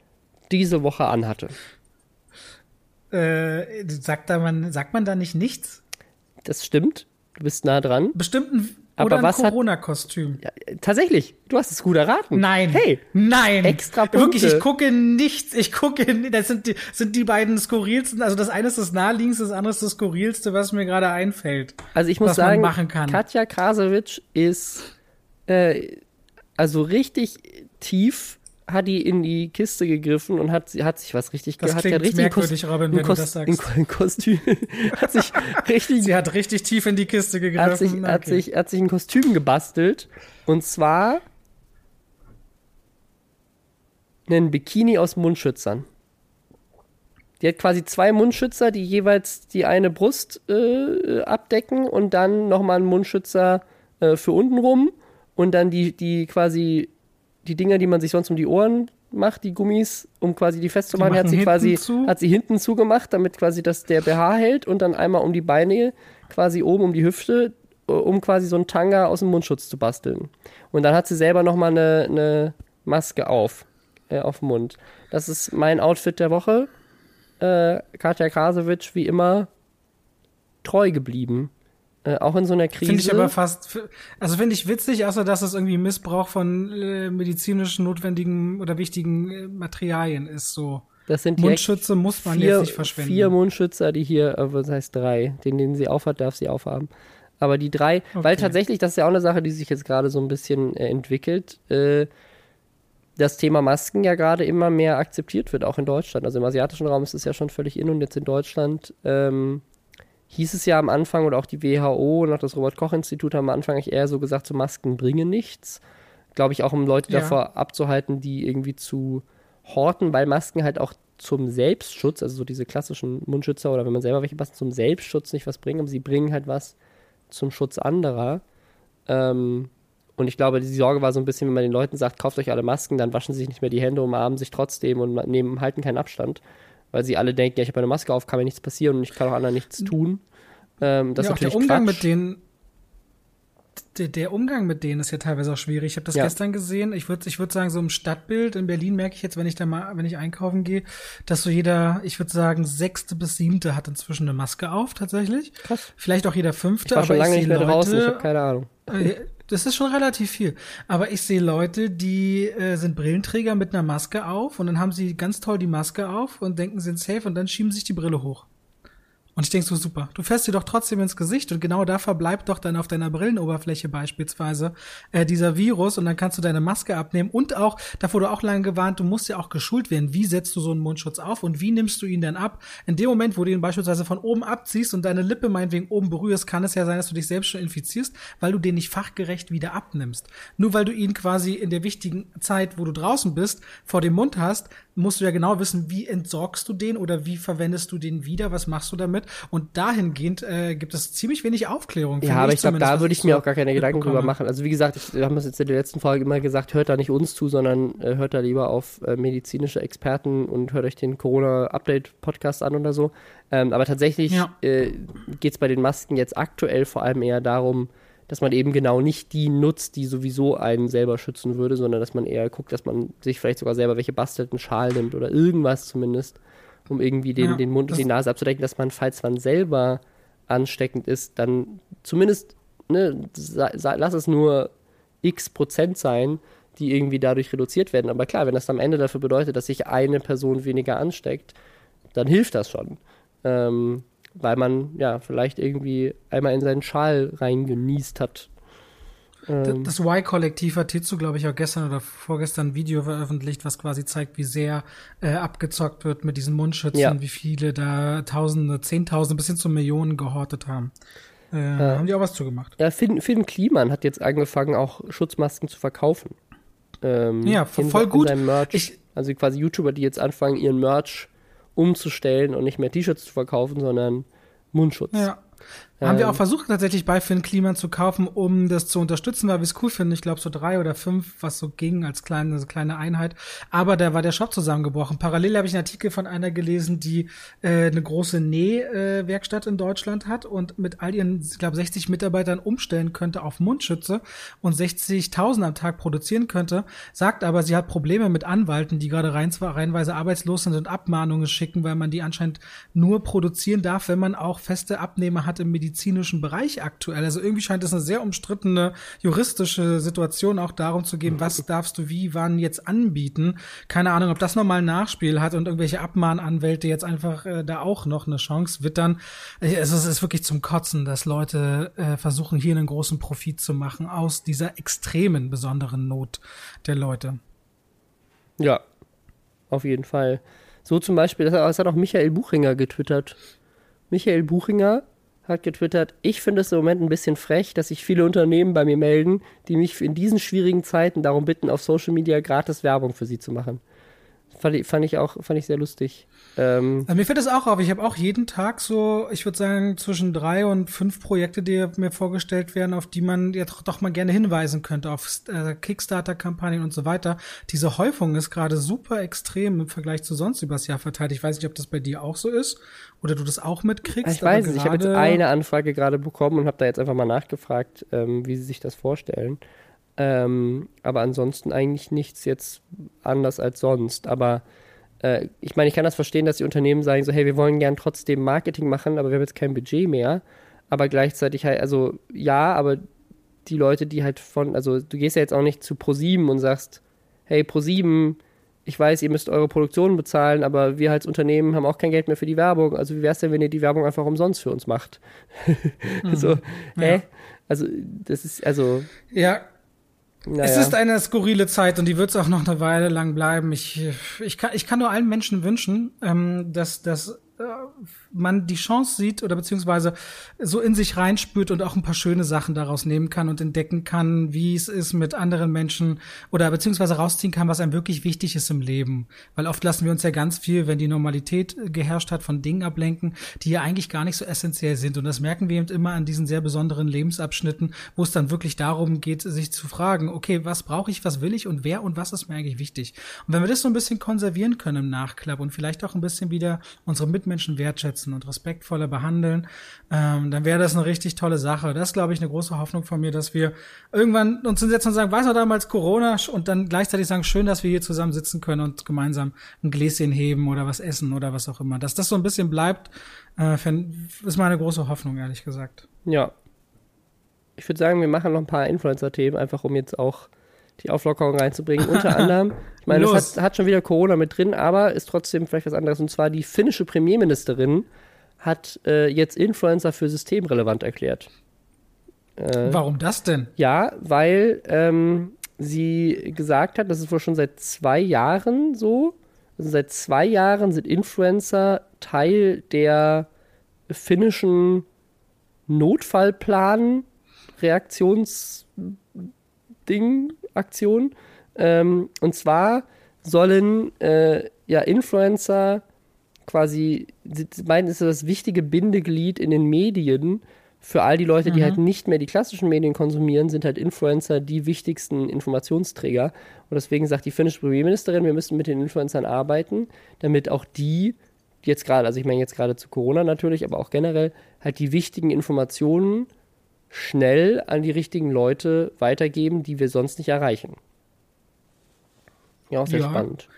diese Woche anhatte. Äh, sagt, da man, sagt man da nicht nichts? Das stimmt. Du bist nah dran. Aber oder ein hat- Corona-Kostüm. Ja, tatsächlich, du hast es gut erraten. Nein. Hey, Nein. Extra Punkte. Wirklich, ich gucke nichts. Ich gucke, das sind die, sind die beiden skurrilsten. Also das eine ist das naheliegendste, das andere ist das skurrilste, was mir gerade einfällt. also ich muss sagen. Katja Krasowitsch ist äh, also richtig tief hat die in die Kiste gegriffen und hat, hat sich was richtig Das hat klingt hat richtig merkwürdig, Robin, wenn du Kos- das sagst. Ein Kostüm hat sich richtig Sie hat richtig tief in die Kiste gegriffen. hat sich, hat, Okay. sich, hat sich ein Kostüm gebastelt. Und zwar einen Bikini aus Mundschützern. Die hat quasi zwei Mundschützer, die jeweils die eine Brust äh, abdecken und dann nochmal einen Mundschützer äh, für unten rum und dann die, die quasi die Dinger, die man sich sonst um die Ohren macht, die Gummis, um quasi die festzumachen, Die hat sie quasi zu? hat sie hinten zugemacht, damit quasi das der BH hält und dann einmal um die Beine, quasi oben um die Hüfte, äh, um quasi so einen Tanga aus dem Mundschutz zu basteln. Und dann hat sie selber nochmal eine, eine Maske auf, äh, auf dem Mund. Das ist mein Outfit der Woche. Äh, Katja Krasowitsch, wie immer, treu geblieben. Äh, auch in so einer Krise. Finde ich aber fast, also finde ich witzig, außer dass es irgendwie Missbrauch von äh, medizinisch notwendigen oder wichtigen äh, Materialien ist, so. das sind Mundschütze muss man vier, jetzt nicht verschwenden. vier Mundschützer, die hier, äh, was heißt drei, den, den sie aufhat, darf sie aufhaben. Aber die drei, weil Okay. tatsächlich, das ist ja auch eine Sache, die sich jetzt gerade so ein bisschen äh, entwickelt, äh, das Thema Masken ja gerade immer mehr akzeptiert wird, auch in Deutschland. Also im asiatischen Raum ist es ja schon völlig in und jetzt in Deutschland ähm, hieß es ja am Anfang oder auch die WHO und auch das Robert-Koch-Institut haben am Anfang eigentlich eher so gesagt, so Masken bringen nichts. Glaube ich auch, um Leute Ja. davor abzuhalten, die irgendwie zu horten, weil Masken halt auch zum Selbstschutz, also so diese klassischen Mundschützer oder wenn man selber welche passt, zum Selbstschutz nicht was bringen, aber sie bringen halt was zum Schutz anderer. Ähm, und ich glaube, die Sorge war so ein bisschen, wenn man den Leuten sagt, kauft euch alle Masken, dann waschen sie sich nicht mehr die Hände, umarmen sich trotzdem und nehmen, halten keinen Abstand. Weil sie alle denken, ja, ich habe eine Maske auf, kann mir nichts passieren und ich kann auch anderen nichts tun. Ähm, das ja, ist auch der natürlich Umgang Quatsch. mit denen, der, der Umgang mit denen ist ja teilweise auch schwierig. Ich habe das Ja. gestern gesehen. Ich würde ich würd sagen, so im Stadtbild in Berlin merke ich jetzt, wenn ich da mal, wenn ich einkaufen gehe, dass so jeder, ich würde sagen, sechste bis siebte hat inzwischen eine Maske auf, tatsächlich. Krass. Vielleicht auch jeder fünfte, Ich war schon aber lange ich nicht mehr draußen, ich Leute- habe keine Ahnung. Äh, Das ist schon relativ viel. Aber ich sehe Leute, die äh, sind Brillenträger mit einer Maske auf und dann haben sie ganz toll die Maske auf und denken, sie sind safe und dann schieben sich die Brille hoch. Und ich denke so, super, du fährst dir doch trotzdem ins Gesicht und genau da verbleibt doch dann auf deiner Brillenoberfläche beispielsweise äh, dieser Virus und dann kannst du deine Maske abnehmen und auch, da wurde auch lange gewarnt, du musst ja auch geschult werden, wie setzt du so einen Mundschutz auf und wie nimmst du ihn dann ab? In dem Moment, wo du ihn beispielsweise von oben abziehst und deine Lippe meinetwegen oben berührst, kann es ja sein, dass du dich selbst schon infizierst, weil du den nicht fachgerecht wieder abnimmst. Nur weil du ihn quasi in der wichtigen Zeit, wo du draußen bist, vor dem Mund hast, musst du ja genau wissen, wie entsorgst du den oder wie verwendest du den wieder, was machst du damit? Und dahingehend äh, gibt es ziemlich wenig Aufklärung. Ja, aber ich glaube, da würde ich mir auch gar keine Gedanken drüber machen. Also wie gesagt, ich, wir haben das jetzt in der letzten Folge immer gesagt, hört da nicht uns zu, sondern äh, hört da lieber auf äh, medizinische Experten und hört euch den Corona-Update-Podcast an oder so. Ähm, aber tatsächlich Ja. äh, geht es bei den Masken jetzt aktuell vor allem eher darum, dass man eben genau nicht die nutzt, die sowieso einen selber schützen würde, sondern dass man eher guckt, dass man sich vielleicht sogar selber welche bastelt, einen Schal nimmt oder irgendwas zumindest, um irgendwie den, Ja, den Mund und die Nase abzudecken, dass man, falls man selber ansteckend ist, dann zumindest, ne, lass es nur x Prozent sein, die irgendwie dadurch reduziert werden. Aber klar, wenn das am Ende dafür bedeutet, dass sich eine Person weniger ansteckt, dann hilft das schon. Ähm, weil man ja vielleicht irgendwie einmal in seinen Schal reingenießt hat. Ähm, Das Y-Kollektiv hat hierzu, glaube ich, auch gestern oder vorgestern ein Video veröffentlicht, was quasi zeigt, wie sehr äh, abgezockt wird mit diesen Mundschützen, Ja. wie viele da Tausende, Zehntausende bis hin zu Millionen gehortet haben. Äh, Haben die auch was zugemacht. ja, Finn, Finn Kliman hat jetzt angefangen, auch Schutzmasken zu verkaufen. Ähm, Ja, in, voll in gut. seinem Merch. Ich- also quasi YouTuber, die jetzt anfangen, ihren Merch umzustellen und nicht mehr T-Shirts zu verkaufen, sondern Mundschutz. Ja. Haben wir auch versucht, tatsächlich bei Finn Kliman zu kaufen, um das zu unterstützen, weil wir es cool finden. Ich glaube, so drei oder fünf, was so ging als kleine, so kleine Einheit. Aber da war der Shop zusammengebrochen. Parallel habe ich einen Artikel von einer gelesen, die äh, eine große Nähwerkstatt äh, in Deutschland hat und mit all ihren, ich glaube, 60 Mitarbeitern umstellen könnte auf Mundschütze und 60.000 am Tag produzieren könnte, sagt aber, sie hat Probleme mit Anwalten, die gerade rein, reinweise arbeitslos sind und Abmahnungen schicken, weil man die anscheinend nur produzieren darf, wenn man auch feste Abnehmer hat im Medizin medizinischen Bereich aktuell. Also irgendwie scheint es eine sehr umstrittene juristische Situation auch darum zu geben, was darfst du wie, wann jetzt anbieten. Keine Ahnung, ob das nochmal ein Nachspiel hat und irgendwelche Abmahnanwälte jetzt einfach äh, da auch noch eine Chance wittern. Es ist, es ist wirklich zum Kotzen, dass Leute äh, versuchen, hier einen großen Profit zu machen aus dieser extremen besonderen Not der Leute. Ja, auf jeden Fall. So zum Beispiel, das hat auch Michael Buchinger getwittert. Michael Buchinger hat getwittert, ich finde es im Moment ein bisschen frech, dass sich viele Unternehmen bei mir melden, die mich in diesen schwierigen Zeiten darum bitten, auf Social Media gratis Werbung für sie zu machen. Fand ich, fand ich auch, fand ich sehr lustig. Ähm, mir fällt das auch auf. Ich habe auch jeden Tag so, ich würde sagen, zwischen drei und fünf Projekte, die mir vorgestellt werden, auf die man ja doch, doch mal gerne hinweisen könnte, auf äh, Kickstarter-Kampagnen und so weiter. Diese Häufung ist gerade super extrem im Vergleich zu sonst übers Jahr verteilt. Ich weiß nicht, ob das bei dir auch so ist oder du das auch mitkriegst. Ich weiß es. Ich habe jetzt eine Anfrage gerade bekommen und habe da jetzt einfach mal nachgefragt, ähm, wie sie sich das vorstellen. Ähm, aber ansonsten eigentlich nichts jetzt anders als sonst. Aber äh, ich meine, ich kann das verstehen, dass die Unternehmen sagen so, hey, wir wollen gern trotzdem Marketing machen, aber wir haben jetzt kein Budget mehr. Aber gleichzeitig halt, also ja, aber die Leute, die halt von, also du gehst ja jetzt auch nicht zu ProSieben und sagst, hey, ProSieben, ich weiß, ihr müsst eure Produktion bezahlen, aber wir als Unternehmen haben auch kein Geld mehr für die Werbung. Also wie wäre es denn, wenn ihr die Werbung einfach umsonst für uns macht? mhm. so, hä? Ja. Also das ist, also. Ja, naja. Es ist eine skurrile Zeit und die wird es auch noch eine Weile lang bleiben. Ich, ich, kann, ich kann nur allen Menschen wünschen, ähm, dass, dass man die Chance sieht oder beziehungsweise so in sich reinspürt und auch ein paar schöne Sachen daraus nehmen kann und entdecken kann, wie es ist mit anderen Menschen oder beziehungsweise rausziehen kann, was einem wirklich wichtig ist im Leben. Weil oft lassen wir uns ja ganz viel, wenn die Normalität geherrscht hat, von Dingen ablenken, die ja eigentlich gar nicht so essentiell sind. Und das merken wir eben immer an diesen sehr besonderen Lebensabschnitten, wo es dann wirklich darum geht, sich zu fragen, okay, was brauche ich, was will ich und wer und was ist mir eigentlich wichtig? Und wenn wir das so ein bisschen konservieren können im Nachklapp und vielleicht auch ein bisschen wieder unsere Mitmenschen wertschätzen, und respektvoller behandeln, ähm, dann wäre das eine richtig tolle Sache. Das ist, glaube ich, eine große Hoffnung von mir, dass wir irgendwann uns hinsetzen und sagen, was war damals Corona und dann gleichzeitig sagen, schön, dass wir hier zusammen sitzen können und gemeinsam ein Gläschen heben oder was essen oder was auch immer. Dass das so ein bisschen bleibt, äh, ist meine große Hoffnung, ehrlich gesagt. Ja. Ich würde sagen, wir machen noch ein paar Influencer-Themen, einfach um jetzt auch die Auflockerung reinzubringen. Unter anderem, ich meine, es hat, hat, schon wieder Corona mit drin, aber ist trotzdem vielleicht was anderes. Und zwar die finnische Premierministerin hat äh, jetzt Influencer für systemrelevant erklärt. Äh, Warum das denn? Ja, weil ähm, sie gesagt hat, das ist wohl schon seit zwei Jahren so. Also seit zwei Jahren sind Influencer Teil der finnischen Notfallplan Reaktionsding Aktion. Ähm, und zwar sollen äh, ja Influencer quasi, sie meinen, ist das wichtige Bindeglied in den Medien für all die Leute, die mhm. halt nicht mehr die klassischen Medien konsumieren, sind halt Influencer die wichtigsten Informationsträger. Und deswegen sagt die finnische Premierministerin, wir müssen mit den Influencern arbeiten, damit auch die, jetzt gerade, also ich meine jetzt gerade zu Corona natürlich, aber auch generell, halt die wichtigen Informationen schnell an die richtigen Leute weitergeben, die wir sonst nicht erreichen. Ja, auch sehr ja. spannend.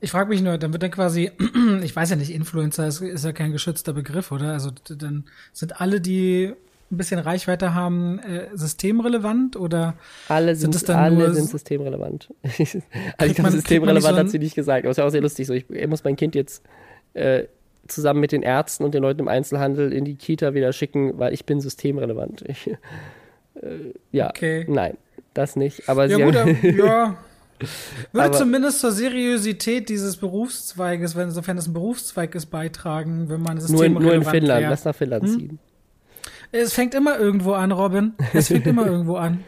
Ich frage mich nur, dann wird dann quasi, ich weiß ja nicht, Influencer ist, ist, ja kein geschützter Begriff, oder? Also dann sind alle, die ein bisschen Reichweite haben, äh, systemrelevant oder alle sind, sind alle sind systemrelevant. also ich glaube, systemrelevant so hat sie nicht gesagt, aber es ist ja auch sehr lustig. So, ich, ich muss mein Kind jetzt äh, zusammen mit den Ärzten und den Leuten im Einzelhandel in die Kita wieder schicken, weil ich bin systemrelevant. Ich, äh, ja, okay. nein, das nicht. Aber ja, sie gut, haben, ja. Würde aber, zumindest zur Seriosität dieses Berufszweiges, wenn sofern es ein Berufszweig ist, beitragen, wenn man es nur, in, nur in Finnland, lass nach Finnland hm? ziehen. Es fängt immer irgendwo an, Robin. Es fängt immer irgendwo an.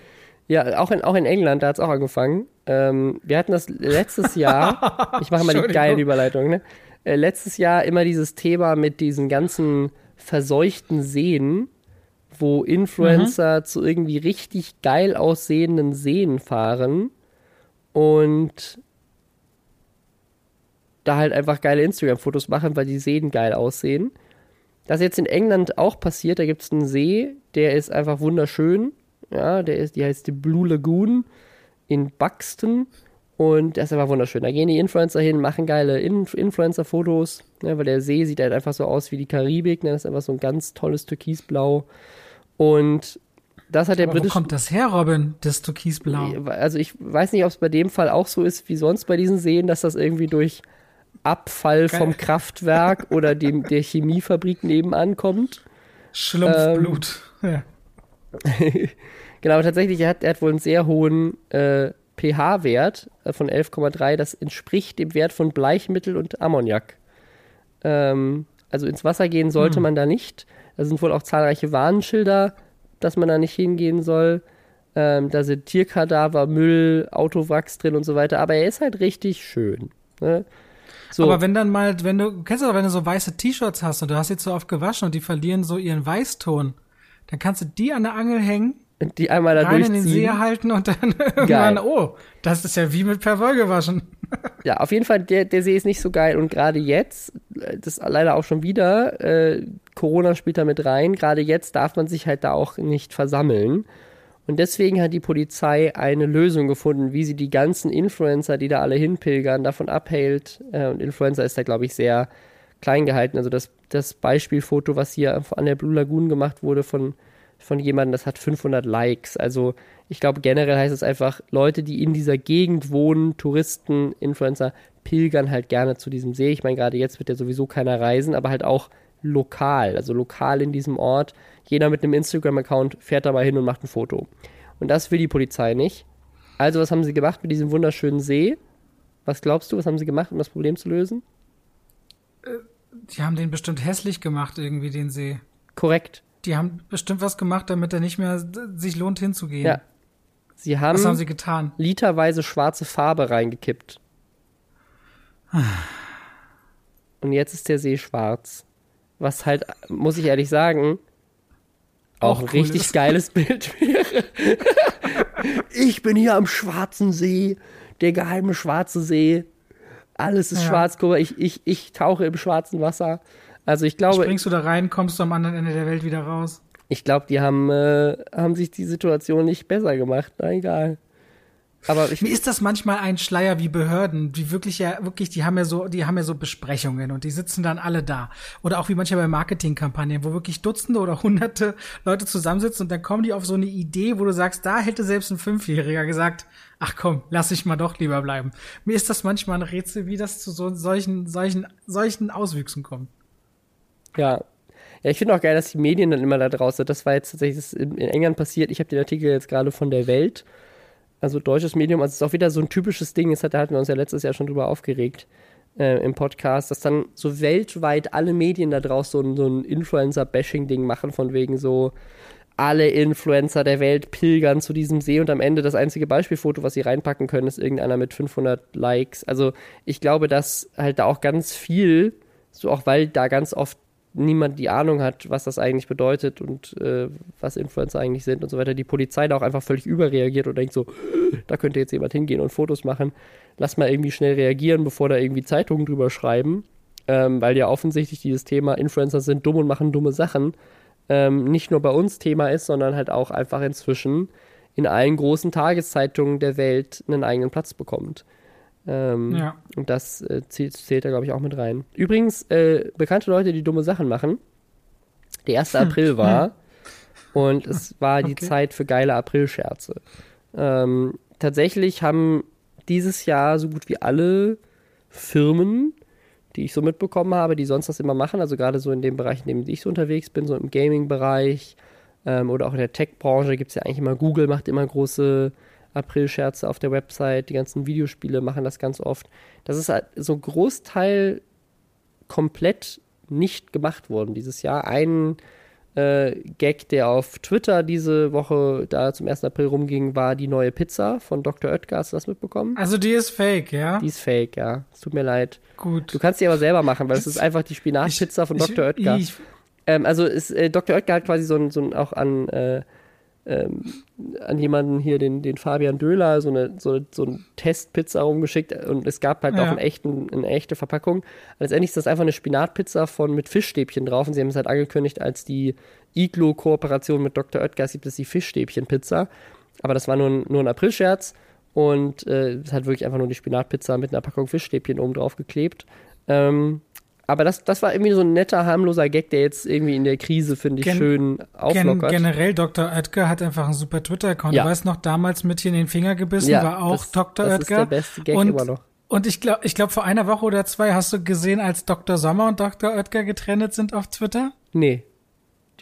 Ja, auch in, auch in England, da hat es auch angefangen. Ähm, wir hatten das letztes Jahr. ich mache mal die geile Überleitung, ne? Äh, letztes Jahr immer dieses Thema mit diesen ganzen verseuchten Seen, wo Influencer mhm. zu irgendwie richtig geil aussehenden Seen fahren und da halt einfach geile Instagram-Fotos machen, weil die Seen geil aussehen. Das ist jetzt in England auch passiert, da gibt es einen See, der ist einfach wunderschön. Ja, der ist, die heißt die Blue Lagoon in Buxton und das ist einfach wunderschön. Da gehen die Influencer hin, machen geile In Influencer-Fotos, ne, weil der See sieht halt einfach so aus wie die Karibik. Ne, das ist einfach so ein ganz tolles Türkisblau. Und das hat der britische. Wo kommt das her, Robin, das Türkisblau? Also ich weiß nicht, ob es bei dem Fall auch so ist wie sonst bei diesen Seen, dass das irgendwie durch Abfall Geil. vom Kraftwerk oder dem, der Chemiefabrik nebenan kommt. Schlumpfblut. Ähm, ja. genau, tatsächlich, er hat, er hat wohl einen sehr hohen äh, pH-Wert äh, von 11,3. Das entspricht dem Wert von Bleichmittel und Ammoniak. Ähm, also ins Wasser gehen sollte hm. man da nicht. Da sind wohl auch zahlreiche Warnschilder, dass man da nicht hingehen soll. Ähm, da sind Tierkadaver, Müll, Autowracks drin und so weiter. Aber er ist halt richtig schön. Ne? So. Aber wenn dann mal, wenn du, kennst du doch, wenn du so weiße T-Shirts hast und du hast sie zu oft gewaschen und die verlieren so ihren Weißton, dann kannst du die an der Angel hängen die einmal da rein in den See halten und dann irgendwann, oh, das ist ja wie mit Perwoll gewaschen. ja, auf jeden Fall, der, der See ist nicht so geil und gerade jetzt, das ist leider auch schon wieder, äh, Corona spielt da mit rein, gerade jetzt darf man sich halt da auch nicht versammeln. Und deswegen hat die Polizei eine Lösung gefunden, wie sie die ganzen Influencer, die da alle hinpilgern, davon abhält. Äh, und Influencer ist da, glaube ich, sehr klein gehalten. Also das, das Beispielfoto, was hier an der Blue Lagoon gemacht wurde von von jemandem, das hat 500 Likes. Also ich glaube generell heißt es einfach, Leute, die in dieser Gegend wohnen, Touristen, Influencer, pilgern halt gerne zu diesem See. Ich meine, gerade jetzt wird ja sowieso keiner reisen, aber halt auch lokal, also lokal in diesem Ort. Jeder mit einem Instagram-Account fährt da mal hin und macht ein Foto. Und das will die Polizei nicht. Also was haben sie gemacht mit diesem wunderschönen See? Was glaubst du, was haben sie gemacht, um das Problem zu lösen? Äh, die haben den bestimmt hässlich gemacht, irgendwie, den See. Korrekt. Die haben bestimmt was gemacht, damit er nicht mehr sich lohnt hinzugehen. Ja. Sie haben, was haben sie getan? Literweise schwarze Farbe reingekippt. Und jetzt ist der See schwarz. Was halt, muss ich ehrlich sagen, auch, auch ein cool richtig ist. geiles Bild wäre. ich bin hier am Schwarzen See, der geheime Schwarze See. Alles ist ja. schwarz, guck mal, ich, ich, ich tauche im schwarzen Wasser. Also ich glaube. Springst du da rein, kommst du am anderen Ende der Welt wieder raus? Ich glaube, die haben, äh, haben sich die Situation nicht besser gemacht. Na egal. Aber ich, Mir ist das manchmal ein Schleier wie Behörden, die wirklich ja, wirklich, die haben ja so, die haben ja so Besprechungen und die sitzen dann alle da. Oder auch wie manchmal bei Marketingkampagnen, wo wirklich Dutzende oder Hunderte Leute zusammensitzen und dann kommen die auf so eine Idee, wo du sagst, da hätte selbst ein Fünfjähriger gesagt, ach komm, lass ich mal doch lieber bleiben. Mir ist das manchmal ein Rätsel, wie das zu so solchen, solchen, solchen Auswüchsen kommt. Ja. Ja, ich finde auch geil, dass die Medien dann immer da draußen sind. Das war jetzt tatsächlich in, England passiert. Ich habe den Artikel jetzt gerade von der Welt. Also deutsches Medium. Also es ist auch wieder so ein typisches Ding. Das da hatten wir uns ja letztes Jahr schon drüber aufgeregt äh, im Podcast, dass dann so weltweit alle Medien da draußen so ein, so ein Influencer-Bashing-Ding machen, von wegen so alle Influencer der Welt pilgern zu diesem See und am Ende das einzige Beispielfoto, was sie reinpacken können, ist irgendeiner mit 500 Likes. Also ich glaube, dass halt da auch ganz viel, so auch weil da ganz oft niemand die Ahnung hat, was das eigentlich bedeutet und äh, was Influencer eigentlich sind und so weiter. Die Polizei da auch einfach völlig überreagiert und denkt so, da könnte jetzt jemand hingehen und Fotos machen. Lass mal irgendwie schnell reagieren, bevor da irgendwie Zeitungen drüber schreiben. Ähm, weil ja offensichtlich dieses Thema Influencer sind dumm und machen dumme Sachen ähm, nicht nur bei uns Thema ist, sondern halt auch einfach inzwischen in allen großen Tageszeitungen der Welt einen eigenen Platz bekommt. Ähm, ja. Und das äh, zählt, zählt da, glaube ich, auch mit rein. Übrigens, äh, bekannte Leute, die dumme Sachen machen. Der 1. Hm. April war hm. und es war die okay. Zeit für geile Aprilscherze. Ähm, tatsächlich haben dieses Jahr so gut wie alle Firmen, die ich so mitbekommen habe, die sonst das immer machen, also gerade so in dem Bereich, in dem ich so unterwegs bin, so im Gaming-Bereich ähm, oder auch in der Tech-Branche gibt es ja eigentlich immer, Google macht immer große April-Scherze auf der Website, die ganzen Videospiele machen das ganz oft. Das ist halt so ein Großteil komplett nicht gemacht worden dieses Jahr. Ein äh, Gag, der auf Twitter diese Woche da zum 1. April rumging, war die neue Pizza von Dr. Oetker. Hast du das mitbekommen? Also die ist fake, ja? Die ist fake, ja. Es tut mir leid. Gut. Du kannst die aber selber machen, weil es ist einfach die Spinatpizza von Dr. Oetker. Ich, Ähm, also ist, äh, Dr. Oetker hat quasi so ein, so ein auch an, äh, ähm, an jemanden hier, den, den Fabian Döhler, so eine, so, so eine Testpizza rumgeschickt und es gab halt Ja. auch einen echten, eine echte Verpackung. Letztendlich ist das einfach eine Spinatpizza von mit Fischstäbchen drauf und sie haben es halt angekündigt als die Iglo-Kooperation mit Dr. Oetker gibt es die Fischstäbchen-Pizza. Aber das war nur ein, nur ein Aprilscherz und äh, es hat wirklich einfach nur die Spinatpizza mit einer Packung Fischstäbchen oben drauf geklebt. Ähm, aber das, das war irgendwie so ein netter, harmloser Gag, der jetzt irgendwie in der Krise, finde ich, Gen- schön Gen auflockert. generell, Dr. Oetker hat einfach einen super Twitter-Account. Ja. Du weißt noch, damals mit hier in den Finger gebissen ja, war auch das, Dr. das Oetker. ist der beste Gag und, immer noch. Und ich glaube, ich glaub, vor einer Woche oder zwei hast du gesehen, als Dr. Sommer und Dr. Oetker getrennt sind auf Twitter? Nee.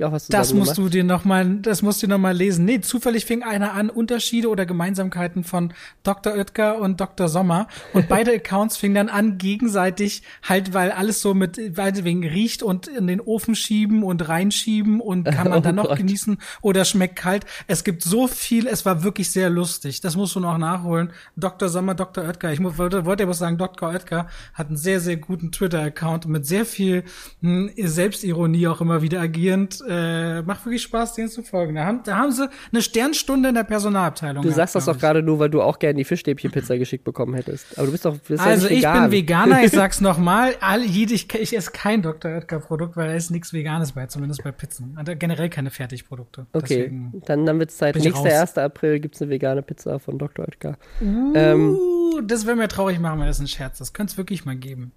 Die auch was Das zusammen musst du dir noch mal, das musst du noch mal lesen. Nee, zufällig fing einer an, Unterschiede oder Gemeinsamkeiten von Dr. Oetker und Dr. Sommer. Und beide Accounts fingen dann an, gegenseitig halt, weil alles so mit, weil wegen riecht und in den Ofen schieben und reinschieben und kann man Oh dann noch Gott. genießen oder schmeckt kalt. Es gibt so viel, es war wirklich sehr lustig. Das musst du noch nachholen. Dr. Sommer, Dr. Oetker. Ich wollte, wollte aber sagen, Dr. Oetker hat einen sehr, sehr guten Twitter-Account mit sehr viel hm, Selbstironie auch immer wieder agierend. Äh, macht wirklich Spaß, denen zu folgen. Da haben, da haben sie eine Sternstunde in der Personalabteilung. Du gehabt, sagst das doch ich. gerade nur, weil du auch gerne die Fischstäbchen-Pizza geschickt bekommen hättest. Aber du bist doch bist ja Also ich vegan. bin Veganer, ich sag's nochmal, ich, ich esse kein Dr. Oetker Produkt, weil da ist nichts Veganes bei, zumindest bei Pizzen. Und generell keine Fertigprodukte. Okay, Deswegen. dann, dann wird's Zeit. ich Nächster raus. 1. April gibt's eine vegane Pizza von Dr. Oetker. Ähm, Uh, das wäre mir traurig machen, wenn das ein Scherz ist. Könnte es wirklich mal geben.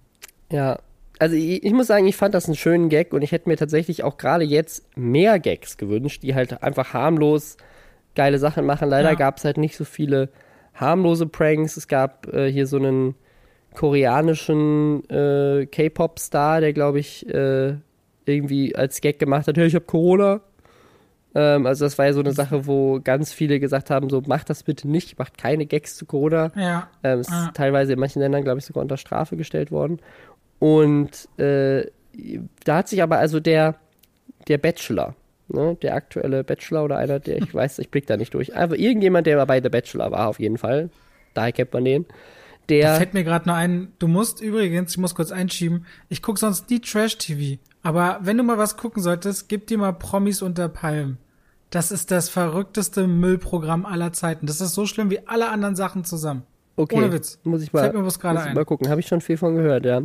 Ja, also ich, ich muss sagen, ich fand das einen schönen Gag und ich hätte mir tatsächlich auch gerade jetzt mehr Gags gewünscht, die halt einfach harmlos geile Sachen machen. Leider Ja. gab es halt nicht so viele harmlose Pranks. Es gab äh, hier so einen koreanischen äh, K-Pop-Star, der glaube ich äh, irgendwie als Gag gemacht hat, hey, ich habe Corona. Ähm, also das war ja so eine Sache, wo ganz viele gesagt haben, so macht das bitte nicht, macht keine Gags zu Corona. Ja. Ähm, es ist teilweise in manchen Ländern, glaube ich, sogar unter Strafe gestellt worden. Und äh, da hat sich aber also der, der Bachelor, ne, der aktuelle Bachelor oder einer, der, ich weiß, ich blick da nicht durch, aber irgendjemand, der bei The Bachelor war, auf jeden Fall, daher kennt man den, Da der, fällt mir gerade noch ein, du musst übrigens, ich muss kurz einschieben, ich guck sonst nie Trash-TV. Aber wenn du mal was gucken solltest, gib dir mal Promis unter Palmen. Das ist das verrückteste Müllprogramm aller Zeiten. Das ist so schlimm wie alle anderen Sachen zusammen. okay, ohne Witz. muss ich mal, Fällt mir was gerade ein. mal gucken, habe ich schon viel von gehört, ja.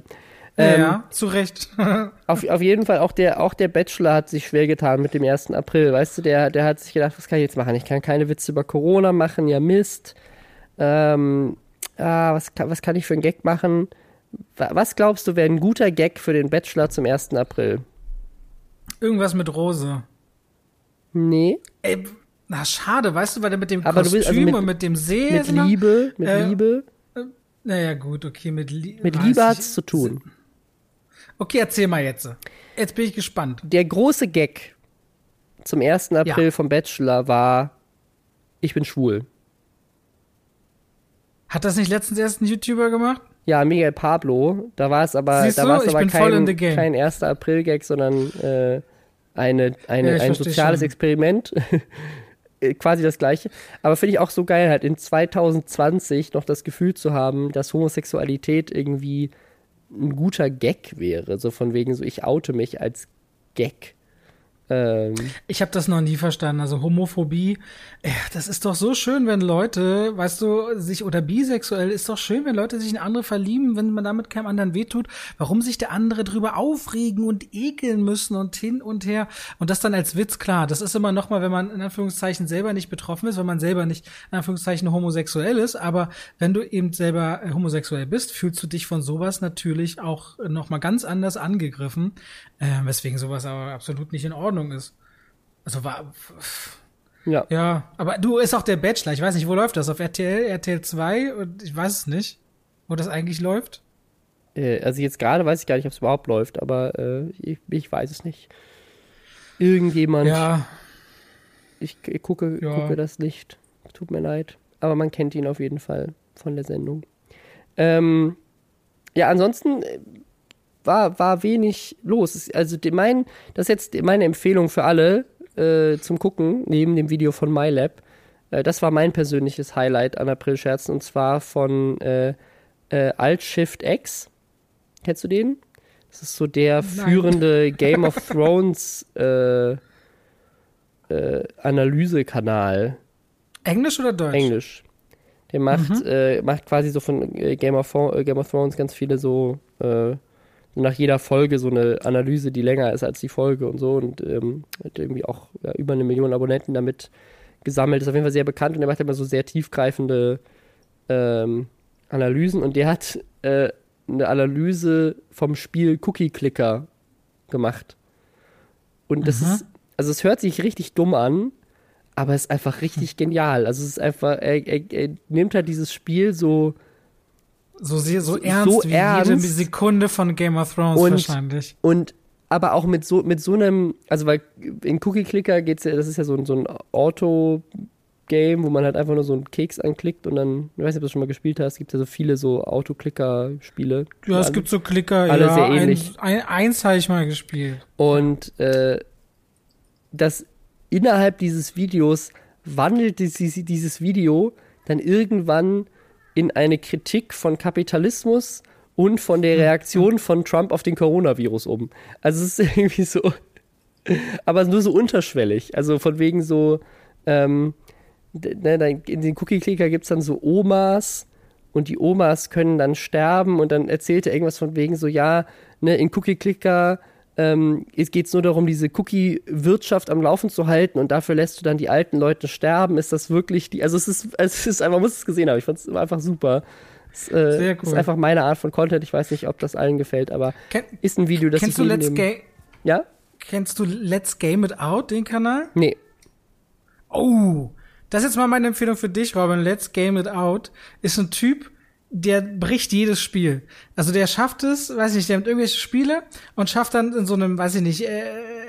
Ja, Ähm, ja, zu Recht. Auf, auf jeden Fall, auch der, auch der Bachelor hat sich schwer getan mit dem 1. April. Weißt du, der, der hat sich gedacht, was kann ich jetzt machen? Ich kann keine Witze über Corona machen, ja Mist. Ähm, ah, was, kann, was kann ich für einen Gag machen? Wa- Was glaubst du, wäre ein guter Gag für den Bachelor zum 1. April? Irgendwas mit Rose. Nee, Ey, na schade, weißt du, weil der mit dem Aber du Kostüm also mit- und mit dem See. mit Liebe, mit Äh, Liebe. Naja, gut, okay, mit, Lie Mit Liebe ich- hat's zu tun. Okay, erzähl mal jetzt. Jetzt bin ich gespannt. Der große Gag zum 1. April Ja. vom Bachelor war, ich bin schwul. Hat das nicht letztens erst ein YouTuber gemacht? Ja, Miguel Pablo. Da war es aber, Siehst da war es aber kein, kein 1. April-Gag, sondern äh, eine, eine, Ja, ein soziales schon. Experiment. Äh, Quasi das gleiche. Aber finde ich auch so geil, halt in 2020 noch das Gefühl zu haben, dass Homosexualität irgendwie ein guter Gag wäre. So von wegen so, ich oute mich als Gag. Ähm, Ich habe das noch nie verstanden. Also Homophobie, das ist doch so schön, wenn Leute, weißt du, sich oder bisexuell ist doch schön, wenn Leute sich in andere verlieben, wenn man damit keinem anderen wehtut. Warum sich der andere drüber aufregen und ekeln müssen und hin und her und das dann als Witz klar. Das ist immer noch mal, wenn man in Anführungszeichen selber nicht betroffen ist, wenn man selber nicht in Anführungszeichen homosexuell ist, aber wenn du eben selber äh, homosexuell bist, fühlst du dich von sowas natürlich auch noch mal ganz anders angegriffen, äh, weswegen sowas aber absolut nicht in Ordnung ist. Also war ja. ja, aber du ist auch der Bachelor. Ich weiß nicht, wo läuft das? Auf RTL, RTL 2 und ich weiß es nicht, wo das eigentlich läuft. Äh, also jetzt gerade weiß ich gar nicht, ob es überhaupt läuft, aber äh, ich, ich weiß es nicht. Irgendjemand, Ja, ich, ich gucke, Ja. gucke das nicht. Tut mir leid. Aber man kennt ihn auf jeden Fall von der Sendung. Ähm, ja, ansonsten äh, war, war wenig los. Also mein, das ist jetzt meine Empfehlung für alle äh, zum Gucken, neben dem Video von MyLab. Äh, das war mein persönliches Highlight an April-Scherzen und zwar von äh, äh, Alt Shift X. Kennst du den? Das ist so der führende Game of Thrones äh, äh, Analysekanal. Englisch oder Deutsch? Englisch. Der macht, Mhm. äh, macht quasi so von Game, of, Game of Thrones ganz viele so nach jeder Folge so eine Analyse, die länger ist als die Folge und so und ähm, hat irgendwie auch ja, über eine Million Abonnenten damit gesammelt. Ist auf jeden Fall sehr bekannt und er macht immer so sehr tiefgreifende ähm, Analysen und der hat äh, eine Analyse vom Spiel Cookie Clicker gemacht. Und das Mhm. ist, also es hört sich richtig dumm an, aber es ist einfach richtig genial. Also es ist einfach, er, er, er nimmt halt dieses Spiel so So, sehr, so So ernst wie ernst. jede Sekunde von Game of Thrones Und- wahrscheinlich. und aber auch mit so mit so einem, also weil in Cookie Clicker geht's ja, das ist ja so ein, so ein Auto-Game, wo man halt einfach nur so einen Keks anklickt und dann, ich weiß nicht, ob du das schon mal gespielt hast, gibt ja so viele so Auto-Clicker-Spiele. Ja, es gibt so Klicker, alle ja. sehr ein- ähnlich. Ein, eins habe ich mal gespielt. Und äh, das innerhalb dieses Videos wandelt dieses, dieses Video dann irgendwann in eine Kritik von Kapitalismus und von der Reaktion von Trump auf den Coronavirus um. Also es ist irgendwie so, aber nur so unterschwellig. Also von wegen so, ähm, ne, in den Cookie-Clicker gibt es dann so Omas und die Omas können dann sterben und dann erzählt er irgendwas von wegen so, ja, ne, in Cookie-Clicker ähm, es geht nur darum, diese Cookie-Wirtschaft am Laufen zu halten und dafür lässt du dann die alten Leute sterben. Ist das wirklich die, also es ist, es ist einfach, man muss es gesehen haben, ich fand es einfach super. Es, äh, Sehr ist cool. einfach meine Art von Content, ich weiß nicht, ob das allen gefällt, aber Ken, ist ein Video, das kennst ich du Let's Game? Ja? Kennst du Let's Game It Out, den Kanal? Nee. Oh, das ist jetzt mal meine Empfehlung für dich, Robin. Let's Game It Out ist ein Typ, der bricht jedes Spiel. Also der schafft es, weiß nicht, der hat irgendwelche Spiele und schafft dann in so einem, weiß ich nicht, äh,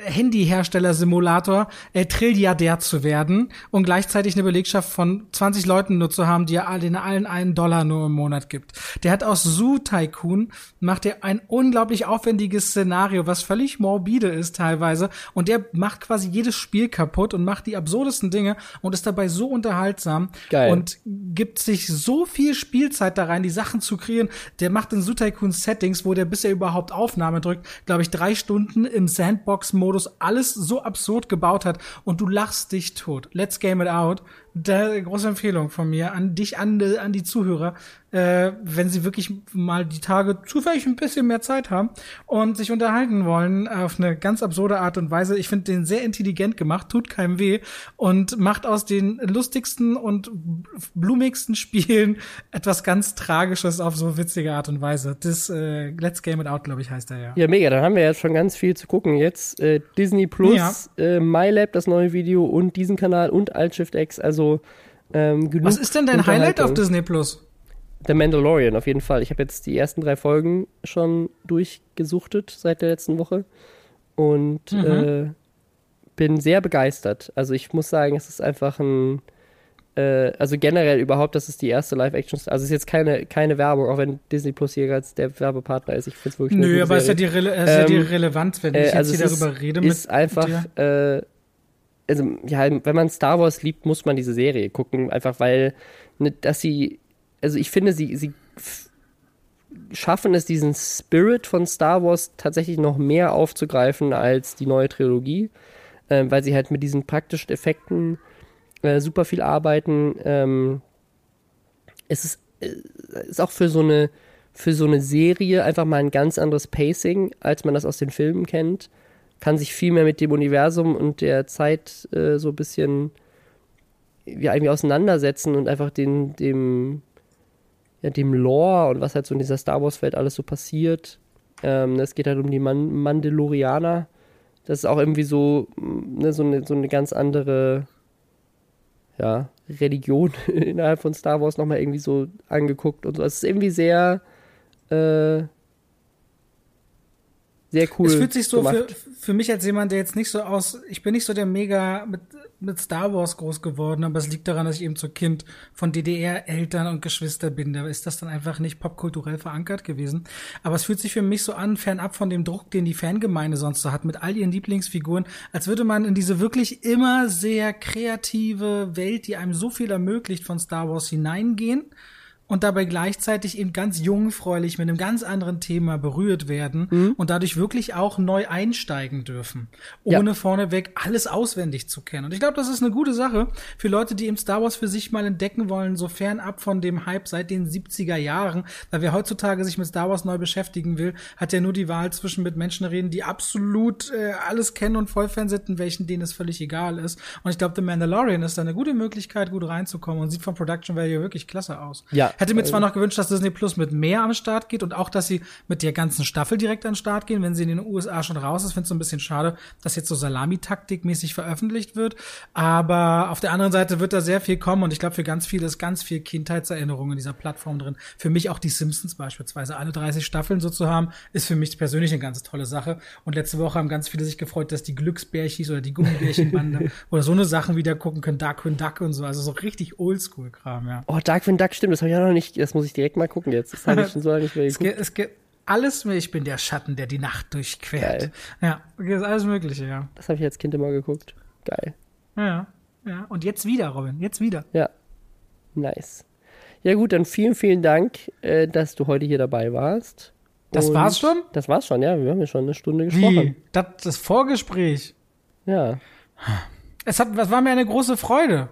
Handyhersteller-Simulator äh, Trilliardär zu werden und gleichzeitig eine Belegschaft von 20 Leuten nur zu haben, die er all- denen allen einen Dollar nur im Monat gibt. Der hat aus Zoo Tycoon macht er ein unglaublich aufwendiges Szenario, was völlig morbide ist teilweise und der macht quasi jedes Spiel kaputt und macht die absurdesten Dinge und ist dabei so unterhaltsam Geil. und gibt sich so viel Spielzeit da rein, die Sachen zu kreieren. Der macht in Tycoon Settings, wo der bis er überhaupt Aufnahme drückt, glaube ich, drei Stunden im Sandbox-Modus alles so absurd gebaut hat und du lachst dich tot. Let's Game It Out. Da, große Empfehlung von mir an dich, an, die- an die Zuhörer, äh, wenn sie wirklich mal die Tage zufällig ein bisschen mehr Zeit haben und sich unterhalten wollen auf eine ganz absurde Art und Weise. Ich finde den sehr intelligent gemacht, tut keinem weh und macht aus den lustigsten und blumigsten Spielen etwas ganz Tragisches auf so witzige Art und Weise. Das äh, Let's Game It Out, glaube ich, heißt er ja. Ja, mega, dann haben wir jetzt schon ganz viel zu gucken. Jetzt äh, Disney Plus, Ja. äh, MyLab, das neue Video und diesen Kanal und Altshift X, also ähm, genug Was ist denn dein Highlight auf. Disney Plus? The Mandalorian auf jeden Fall. Ich habe jetzt die ersten drei Folgen schon durchgesuchtet seit der letzten Woche und Mhm. äh, bin sehr begeistert. Also ich muss sagen, es ist einfach ein, äh, also generell überhaupt, das ist die erste Live-Action, also es ist jetzt keine, keine Werbung, auch wenn Disney Plus hier als der Werbepartner ist. Ich finde es wirklich Nö, aber ist ja, die, Rele ist ja die Ähm, Relevanz, wenn Äh, ich jetzt also hier es darüber ist, rede. Ist einfach, äh, also ja, wenn man Star Wars liebt, muss man diese Serie gucken, einfach weil, ne, dass sie, also ich finde, sie, sie schaffen es, diesen Spirit von Star Wars tatsächlich noch mehr aufzugreifen als die neue Trilogie, ähm, weil sie halt mit diesen praktischen Effekten äh, super viel arbeiten. Ähm, es ist, äh, ist auch für so eine für so eine Serie einfach mal ein ganz anderes Pacing, als man das aus den Filmen kennt. Kann sich viel mehr mit dem Universum und der Zeit äh, so ein bisschen ja, irgendwie auseinandersetzen und einfach den, dem, ja, dem Lore und was halt so in dieser Star Wars-Welt alles so passiert. Ähm, es geht halt um die Man Mandalorianer. Das ist auch irgendwie so, ne, so, eine, so eine ganz andere ja, Religion innerhalb von Star Wars nochmal irgendwie so angeguckt und so. Es ist irgendwie sehr, äh, sehr cool. es fühlt sich so für, für mich als jemand, der jetzt nicht so aus, ich bin nicht so der mega mit, mit Star Wars groß geworden, aber es liegt daran, dass ich eben so Kind von DDR-Eltern und Geschwister bin. Da ist das dann einfach nicht popkulturell verankert gewesen. Aber es fühlt sich für mich so an, fernab von dem Druck, den die Fangemeinde sonst so hat, mit all ihren Lieblingsfiguren, als würde man in diese wirklich immer sehr kreative Welt, die einem so viel ermöglicht, von Star Wars hineingehen und dabei gleichzeitig eben ganz jungfräulich mit einem ganz anderen Thema berührt werden mhm. und dadurch wirklich auch neu einsteigen dürfen, ohne ja. vorneweg alles auswendig zu kennen. Und ich glaube, das ist eine gute Sache für Leute, die eben Star Wars für sich mal entdecken wollen, so fernab von dem Hype seit den 70er Jahren, weil wer heutzutage sich mit Star Wars neu beschäftigen will, hat ja nur die Wahl zwischen mit Menschen reden, die absolut äh, alles kennen und Vollfan sind, und welchen denen es völlig egal ist. Und ich glaube, The Mandalorian ist da eine gute Möglichkeit, gut reinzukommen und sieht vom Production Value wirklich klasse aus. Ja, Hätte mir zwar noch gewünscht, dass Disney Plus mit mehr am Start geht und auch, dass sie mit der ganzen Staffel direkt an den Start gehen, wenn sie in den USA schon raus ist. Finde es so ein bisschen schade, dass jetzt so Salami-Taktik-mäßig veröffentlicht wird. Aber auf der anderen Seite wird da sehr viel kommen und ich glaube, für ganz viele ist ganz viel Kindheitserinnerungen in dieser Plattform drin. Für mich auch die Simpsons beispielsweise. Alle 30 Staffeln so zu haben, ist für mich persönlich eine ganz tolle Sache. Und letzte Woche haben ganz viele sich gefreut, dass die Glücksbärchis oder die Gummibärchenbande oder so eine Sachen wieder gucken können, Darkwing Duck und so. Also so richtig Oldschool-Kram, ja. Oh, Darkwing Duck, stimmt, das habe ich ja noch nicht, das muss ich direkt mal gucken jetzt. Das habe ich schon so lange nicht mehr geguckt. Es gibt, alles, ich bin der Schatten, der die Nacht durchquert. Geil. Ja, alles Mögliche, ja. Das habe ich als Kind immer geguckt. Geil. Ja, ja. Und jetzt wieder, Robin, jetzt wieder. Ja. Nice. Ja, gut, dann vielen, vielen Dank, äh, dass du heute hier dabei warst. Das Und war's schon? Das war's schon, ja. Wir haben ja schon eine Stunde gesprochen. Wie? Das, das Vorgespräch. Ja. Es hat, das war mir eine große Freude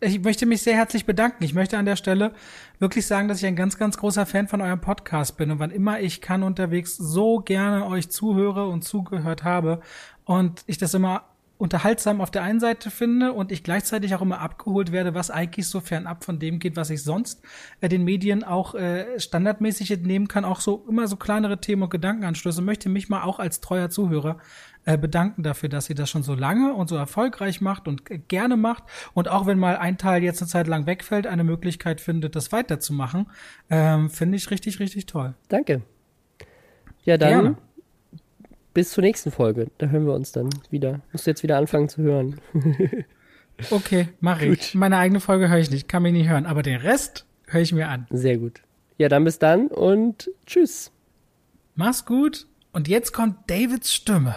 ich möchte mich sehr herzlich bedanken. Ich möchte an der Stelle wirklich sagen, dass ich ein ganz, ganz großer Fan von eurem Podcast bin und wann immer ich kann unterwegs so gerne euch zuhöre und zugehört habe und ich das immer unterhaltsam auf der einen Seite finde und ich gleichzeitig auch immer abgeholt werde, was eigentlich so fernab von dem geht, was ich sonst äh, den Medien auch äh, standardmäßig entnehmen kann, auch so immer so kleinere Themen und Gedankenanstöße, möchte mich mal auch als treuer Zuhörer äh, bedanken dafür, dass ihr das schon so lange und so erfolgreich macht und äh, gerne macht und auch wenn mal ein Teil jetzt eine Zeit lang wegfällt, eine Möglichkeit findet, das weiterzumachen, ähm, finde ich richtig, richtig toll. Danke. Ja, dann gerne bis zur nächsten Folge. Da hören wir uns dann wieder. Musst du jetzt wieder anfangen zu hören. okay, mache ich. Meine eigene Folge höre ich nicht, kann mich nicht hören, aber den Rest höre ich mir an. Sehr gut. Ja, dann bis dann und tschüss. Mach's gut. Und jetzt kommt Davids Stimme.